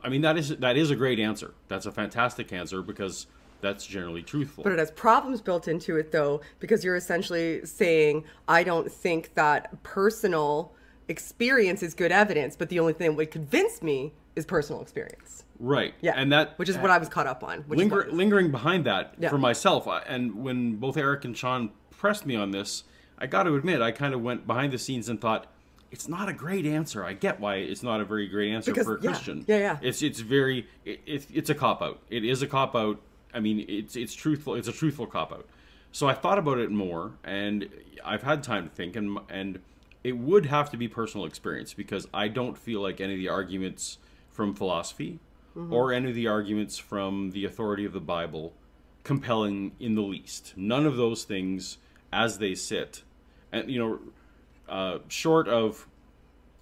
I mean that is that is a great answer. That's a fantastic answer because that's generally truthful. But it has problems built into it though, because you're essentially saying, I don't think that personal experience is good evidence, but the only thing that would convince me is personal experience. Right. Yeah. And that which is what I was caught up on. Linger, lingering behind that yeah. for myself, uh, and when both Eric and Sean pressed me on this, I got to admit, I kind of went behind the scenes and thought, it's not a great answer. I get why it's not a very great answer because, for a Christian. Yeah, yeah. It's it's very it, it, it's a cop out. It is a cop out. I mean, it's it's truthful. It's a truthful cop out. So I thought about it more, and I've had time to think, and and it would have to be personal experience because I don't feel like any of the arguments from philosophy mm-hmm. or any of the arguments from the authority of the Bible compelling in the least. None of those things, as they sit, and you know uh, short of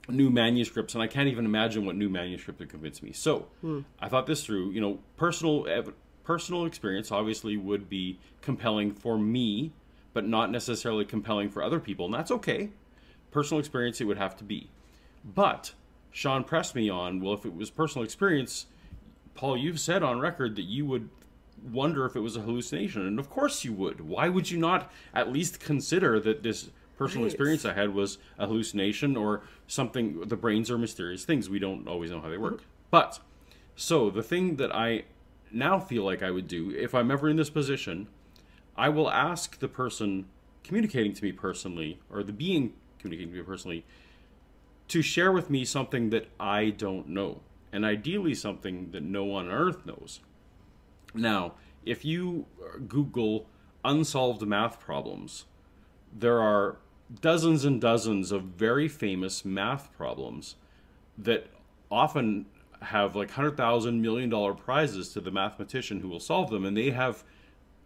new manuscripts, and I can't even imagine what new manuscript would convince me. So hmm. I thought this through. You know, personal personal experience obviously would be compelling for me, but not necessarily compelling for other people, and that's okay. Personal experience, it would have to be. But Sean pressed me on. Well, if it was personal experience, Paul, you've said on record that you would wonder if it was a hallucination, and of course you would. Why would you not at least consider that this personal right. experience I had was a hallucination or something. The brains are mysterious things. We don't always know how they work. Mm-hmm. But so the thing that I now feel like I would do if I'm ever in this position, I will ask the person communicating to me personally or the being communicating to me personally to share with me something that I don't know, and ideally something that no one on earth knows. Now, if you Google unsolved math problems, there are dozens and dozens of very famous math problems that often have like hundred thousand million dollar prizes to the mathematician who will solve them, and they have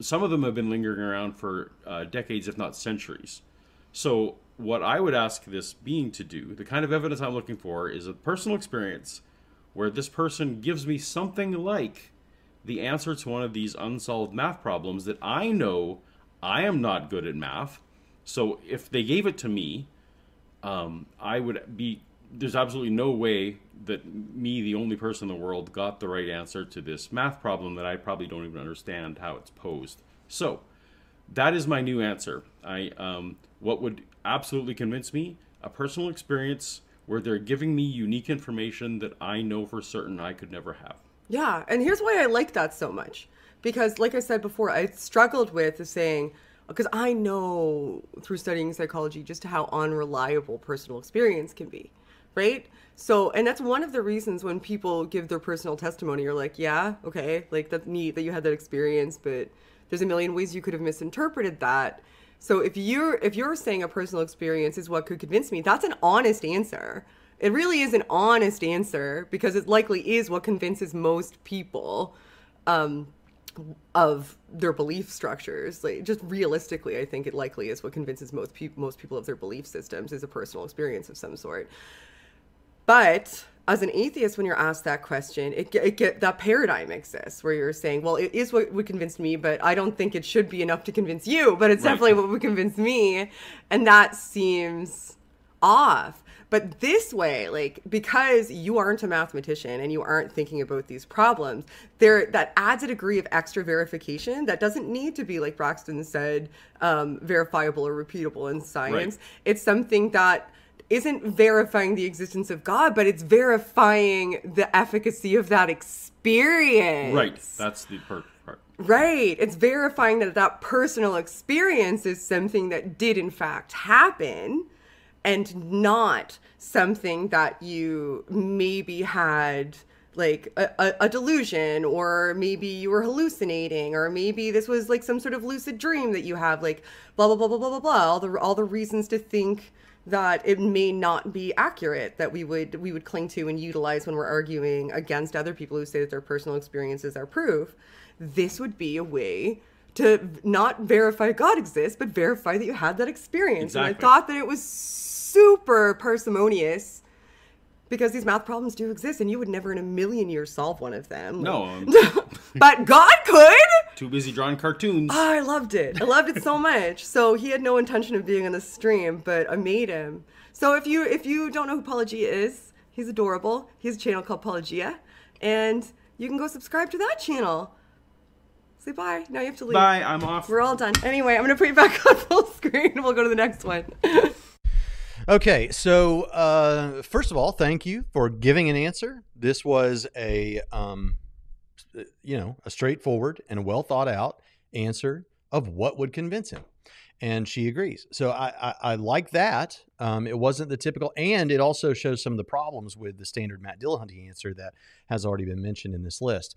some of them have been lingering around for uh, decades, if not centuries. So, what I would ask this being to do, the kind of evidence I'm looking for, is a personal experience where this person gives me something like the answer to one of these unsolved math problems that I know I am not good at math, so if they gave it to me, um, I would be. There's absolutely no way that me, the only person in the world, got the right answer to this math problem that I probably don't even understand how it's posed. So that is my new answer. I um, what would absolutely convince me a personal experience where they're giving me unique information that I know for certain I could never have. Yeah, and here's why I like that so much. Because, like I said before, I struggled with saying, because I know through studying psychology just how unreliable personal experience can be, right? So, and that's one of the reasons when people give their personal testimony, you're like, yeah, okay, like that's neat that you had that experience, but there's a million ways you could have misinterpreted that. So if you're if you're saying a personal experience is what could convince me, that's an honest answer. It really is an honest answer because it likely is what convinces most people um, of their belief structures. Like just realistically, I think it likely is what convinces most people most people of their belief systems is a personal experience of some sort. But as an atheist, when you're asked that question, it, it get that paradigm exists where you're saying, well, it is what would convince me, but I don't think it should be enough to convince you, but it's Right. definitely what would convince me. And that seems off. But this way, like because you aren't a mathematician and you aren't thinking about these problems, there that adds a degree of extra verification that doesn't need to be like Braxton said, um, verifiable or repeatable in science. It's something that isn't verifying the existence of God, but it's verifying the efficacy of that experience. Right. That's the part. Right. It's verifying that that personal experience is something that did in fact happen and not something that you maybe had like a, a, a delusion or maybe you were hallucinating or maybe this was like some sort of lucid dream that you have like blah blah blah blah blah blah blah all the all the reasons to think that it may not be accurate that we would we would cling to and utilize when we're arguing against other people who say that their personal experiences are proof. This would be a way to not verify God exists, but verify that you had that experience. And I thought that it was super parsimonious because these math problems do exist, and you would never in a million years solve one of them. No, I'm um, but God could. too busy drawing cartoons. Oh, I loved it. I loved it so much. So he had no intention of being on the stream, but I made him. So if you if you don't know who Paulogia is, he's adorable. He has a channel called Paulogia, and you can go subscribe to that channel. Say bye. Now you have to leave. Bye, I'm off. We're all done. Anyway, I'm gonna put you back on full screen. We'll go to the next one. Okay, so uh, first of all, thank you for giving an answer. This was a, um, you know, a straightforward and well thought out answer of what would convince him, and she agrees. So I, I, I like that. Um, it wasn't the typical, and it also shows some of the problems with the standard Matt Dillahunty answer that has already been mentioned in this list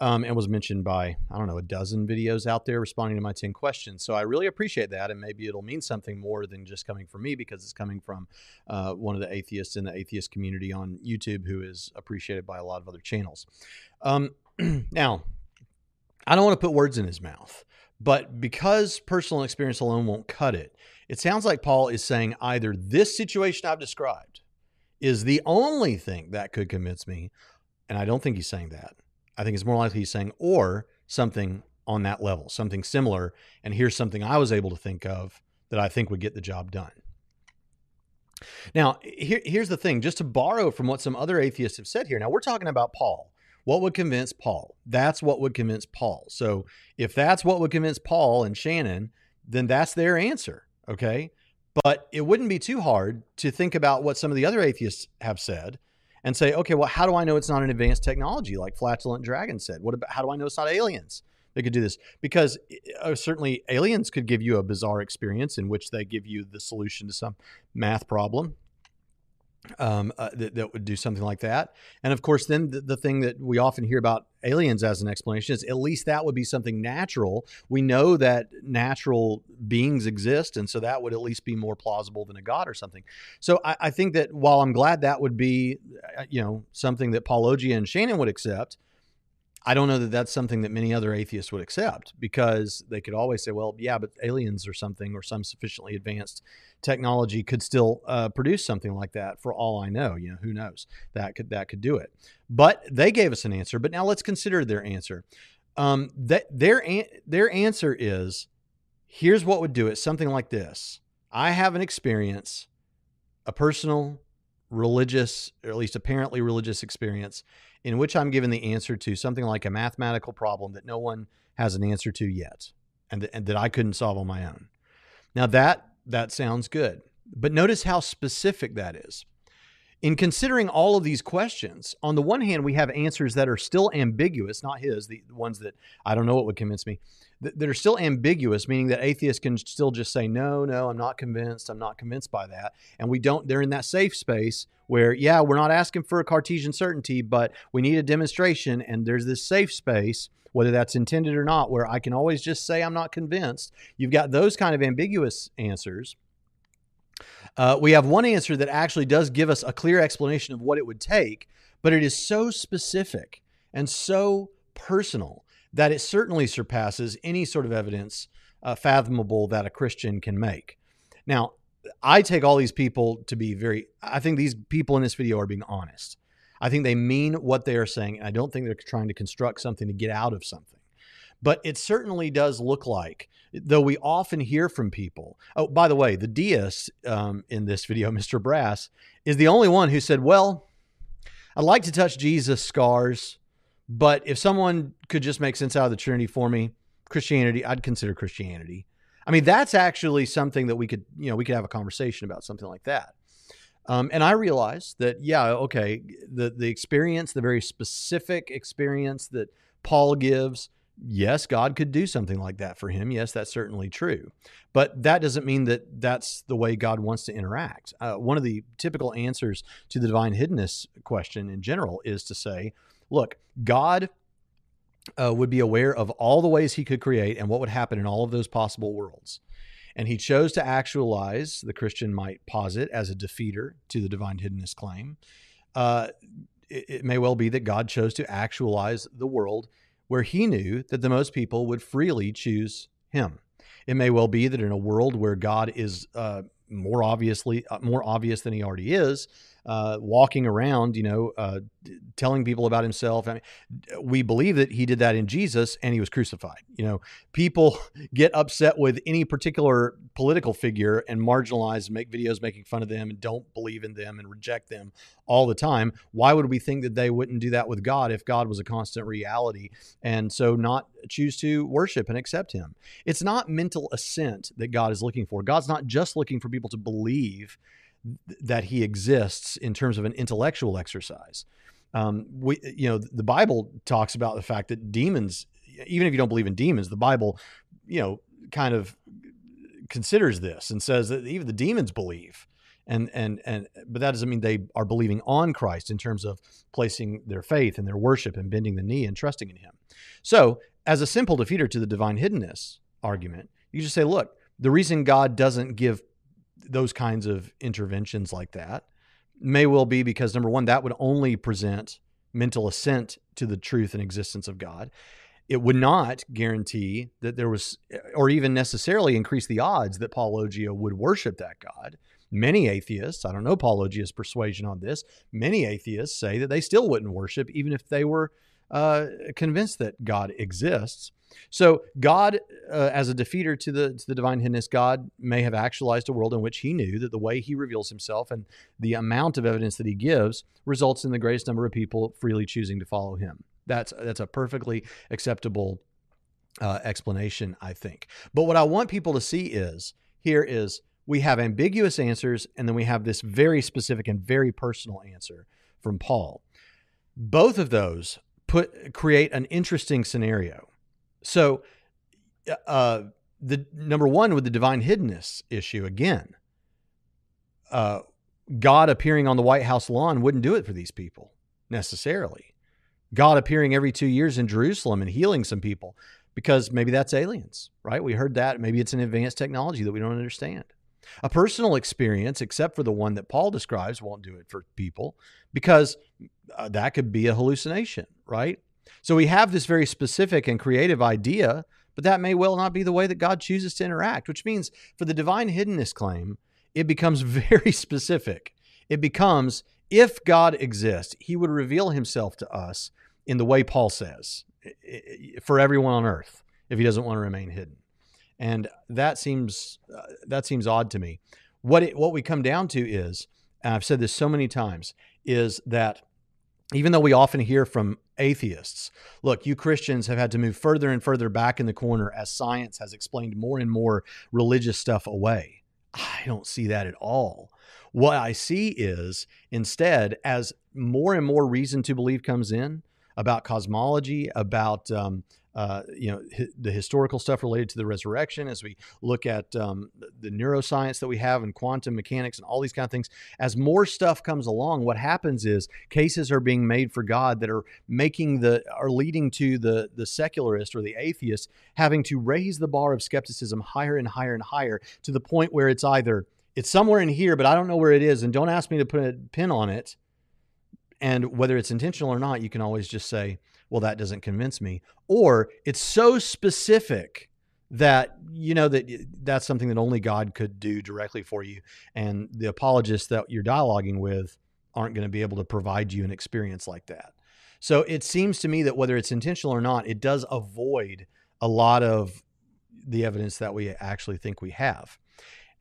um, and was mentioned by I don't know a dozen videos out there responding to my ten questions. So I really appreciate that, and maybe it'll mean something more than just coming from me because it's coming from uh, one of the atheists in the atheist community on YouTube who is appreciated by a lot of other channels. Um, now, I don't want to put words in his mouth, but because personal experience alone won't cut it, it sounds like Paul is saying either this situation I've described is the only thing that could convince me, and I don't think he's saying that. I think it's more likely he's saying, or something on that level, something similar. And here's something I was able to think of that I think would get the job done. Now, here, here's the thing just to borrow from what some other atheists have said here. Now, we're talking about Paul. What would convince Paul? That's what would convince Paul. So, if that's what would convince Paul and Shannon, then that's their answer. Okay. But it wouldn't be too hard to think about what some of the other atheists have said and say, okay, well, how do I know it's not an advanced technology like Flatulent Dragon said? What about how do I know it's not aliens that could do this? Because uh, certainly aliens could give you a bizarre experience in which they give you the solution to some math problem um, uh, that, that would do something like that. And of course, then the, the thing that we often hear about aliens as an explanation is at least that would be something natural. We know that natural beings exist, and so that would at least be more plausible than a god or something. So I, I think that while I'm glad that would be, uh, you know, something that Paul Paulogia and Shannon would accept, I don't know that that's something that many other atheists would accept because they could always say, well, yeah, but aliens or something or some sufficiently advanced technology could still uh, produce something like that for all I know. You know, who knows? That could that could do it. But they gave us an answer. But now let's consider their answer. Um, that their an- their answer is, here's what would do it. Something like this. I have an experience, a personal, religious, or at least apparently religious experience in which I'm given the answer to something like a mathematical problem that no one has an answer to yet, and, th- and that I couldn't solve on my own. Now that that sounds good, but notice how specific that is. in considering all of these questions, on the one hand, we have answers that are still ambiguous, not his, the ones that I don't know what would convince me, that, that are still ambiguous, meaning that atheists can still just say, no, no, I'm not convinced. I'm not convinced by that. And we don't, they're in that safe space where, yeah, we're not asking for a Cartesian certainty, but we need a demonstration. And there's this safe space, whether that's intended or not, where I can always just say, I'm not convinced. You've got those kind of ambiguous answers. Uh, we have one answer that actually does give us a clear explanation of what it would take, but it is so specific and so personal that it certainly surpasses any sort of evidence uh, fathomable that a Christian can make. Now, I take all these people to be very, I think these people in this video are being honest. I think they mean what they are saying. And I don't think they're trying to construct something to get out of something. But it certainly does look like, though we often hear from people. Oh, by the way, the deist um, in this video, Mr. Brass, is the only one who said, Well, I'd like to touch Jesus' scars, but if someone could just make sense out of the Trinity for me, Christianity, I'd consider Christianity. I mean, that's actually something that we could, you know, we could have a conversation about something like that. Um, and I realized that, yeah, okay, the the experience, the very specific experience that Paul gives, yes, God could do something like that for him. Yes, that's certainly true. But that doesn't mean that that's the way God wants to interact. Uh, one of the typical answers to the divine hiddenness question in general is to say, look, God uh, would be aware of all the ways he could create and what would happen in all of those possible worlds. And he chose to actualize, the Christian might posit, as a defeater to the divine hiddenness claim. Uh, it, it may well be that God chose to actualize the world where he knew that the most people would freely choose him. It may well be that in a world where God is uh, more obviously uh, more obvious than he already is, uh, walking around, you know, uh, telling people about himself. I mean, we believe that he did that in Jesus and he was crucified. You know, people get upset with any particular political figure and marginalize, make videos making fun of them and don't believe in them and reject them all the time. Why would we think that they wouldn't do that with God if God was a constant reality and so not choose to worship and accept him? It's not mental assent that God is looking for. God's not just looking for people to believe that he exists in terms of an intellectual exercise. Um, we, you know, the Bible talks about the fact that demons, even if you don't believe in demons, the Bible, you know, kind of considers this and says that even the demons believe. And, and, and, but that doesn't mean they are believing on Christ in terms of placing their faith and their worship and bending the knee and trusting in him. So, as a simple defeater to the divine hiddenness argument, you just say, look, the reason God doesn't give those kinds of interventions like that may well be because number one, that would only present mental assent to the truth and existence of God. It would not guarantee that there was, or even necessarily increase the odds that Paulogia would worship that God. Many atheists, I don't know Paulogia's persuasion on this, many atheists say that they still wouldn't worship even if they were uh, convinced that God exists. So God, uh, as a defeater to the to the divine hiddenness, God may have actualized a world in which He knew that the way He reveals Himself and the amount of evidence that He gives results in the greatest number of people freely choosing to follow Him. That's that's a perfectly acceptable uh, explanation, I think. But what I want people to see is here is we have ambiguous answers, and then we have this very specific and very personal answer from Paul. Both of those put create an interesting scenario so, uh, the number one with the divine hiddenness issue again, uh, God appearing on the White House lawn wouldn't do it for these people necessarily. God appearing every two years in Jerusalem and healing some people because maybe that's aliens, right? We heard that. Maybe it's an advanced technology that we don't understand. A personal experience, except for the one that Paul describes, won't do it for people because uh, that could be a hallucination, right? So we have this very specific and creative idea, but that may well not be the way that God chooses to interact, which means for the divine hiddenness claim, it becomes very specific. It becomes if God exists, he would reveal himself to us in the way Paul says for everyone on earth if he doesn't want to remain hidden. And that seems uh, that seems odd to me. What it, what we come down to is, and I've said this so many times, is that even though we often hear from atheists, look, you Christians have had to move further and further back in the corner as science has explained more and more religious stuff away. I don't see that at all. What I see is instead, as more and more reason to believe comes in about cosmology, about um, uh, you know hi- the historical stuff related to the resurrection, as we look at um, the neuroscience that we have and quantum mechanics and all these kind of things, as more stuff comes along, what happens is cases are being made for God that are making the are leading to the the secularist or the atheist having to raise the bar of skepticism higher and higher and higher to the point where it's either it's somewhere in here, but I don't know where it is, and don't ask me to put a pin on it. And whether it's intentional or not, you can always just say, well, that doesn't convince me. Or it's so specific that you know that that's something that only God could do directly for you, and the apologists that you're dialoguing with aren't going to be able to provide you an experience like that. So it seems to me that whether it's intentional or not, it does avoid a lot of the evidence that we actually think we have.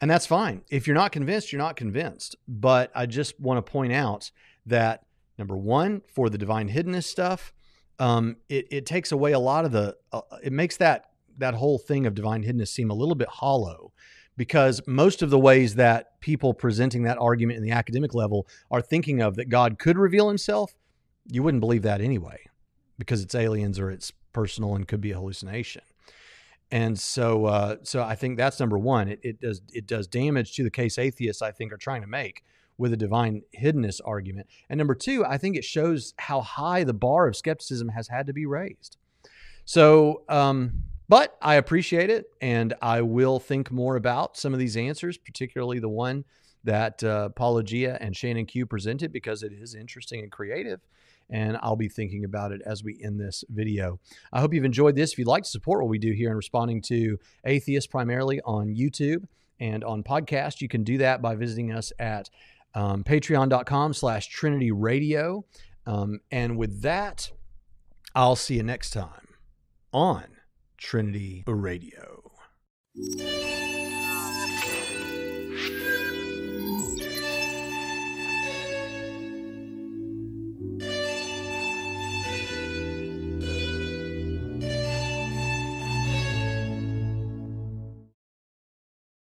And that's fine. If you're not convinced, you're not convinced. But I just want to point out that number one, for the divine hiddenness stuff, um, it, it takes away a lot of the, uh, it makes that that whole thing of divine hiddenness seem a little bit hollow because most of the ways that people presenting that argument in the academic level are thinking of that God could reveal himself, you wouldn't believe that anyway because it's aliens or it's personal and could be a hallucination. And so, uh, so I think that's number one. It, it does it does damage to the case atheists I think are trying to make with a divine hiddenness argument. And number two, I think it shows how high the bar of skepticism has had to be raised. So, um, but I appreciate it, and I will think more about some of these answers, particularly the one that uh, Paulogia and Shannon Q presented, because it is interesting and creative. And I'll be thinking about it as we end this video. I hope you've enjoyed this. If you'd like to support what we do here in responding to atheists primarily on YouTube and on podcast, you can do that by visiting us at um, patreon.com slash Trinity Radio. Um, and with that, I'll see you next time on Trinity Radio.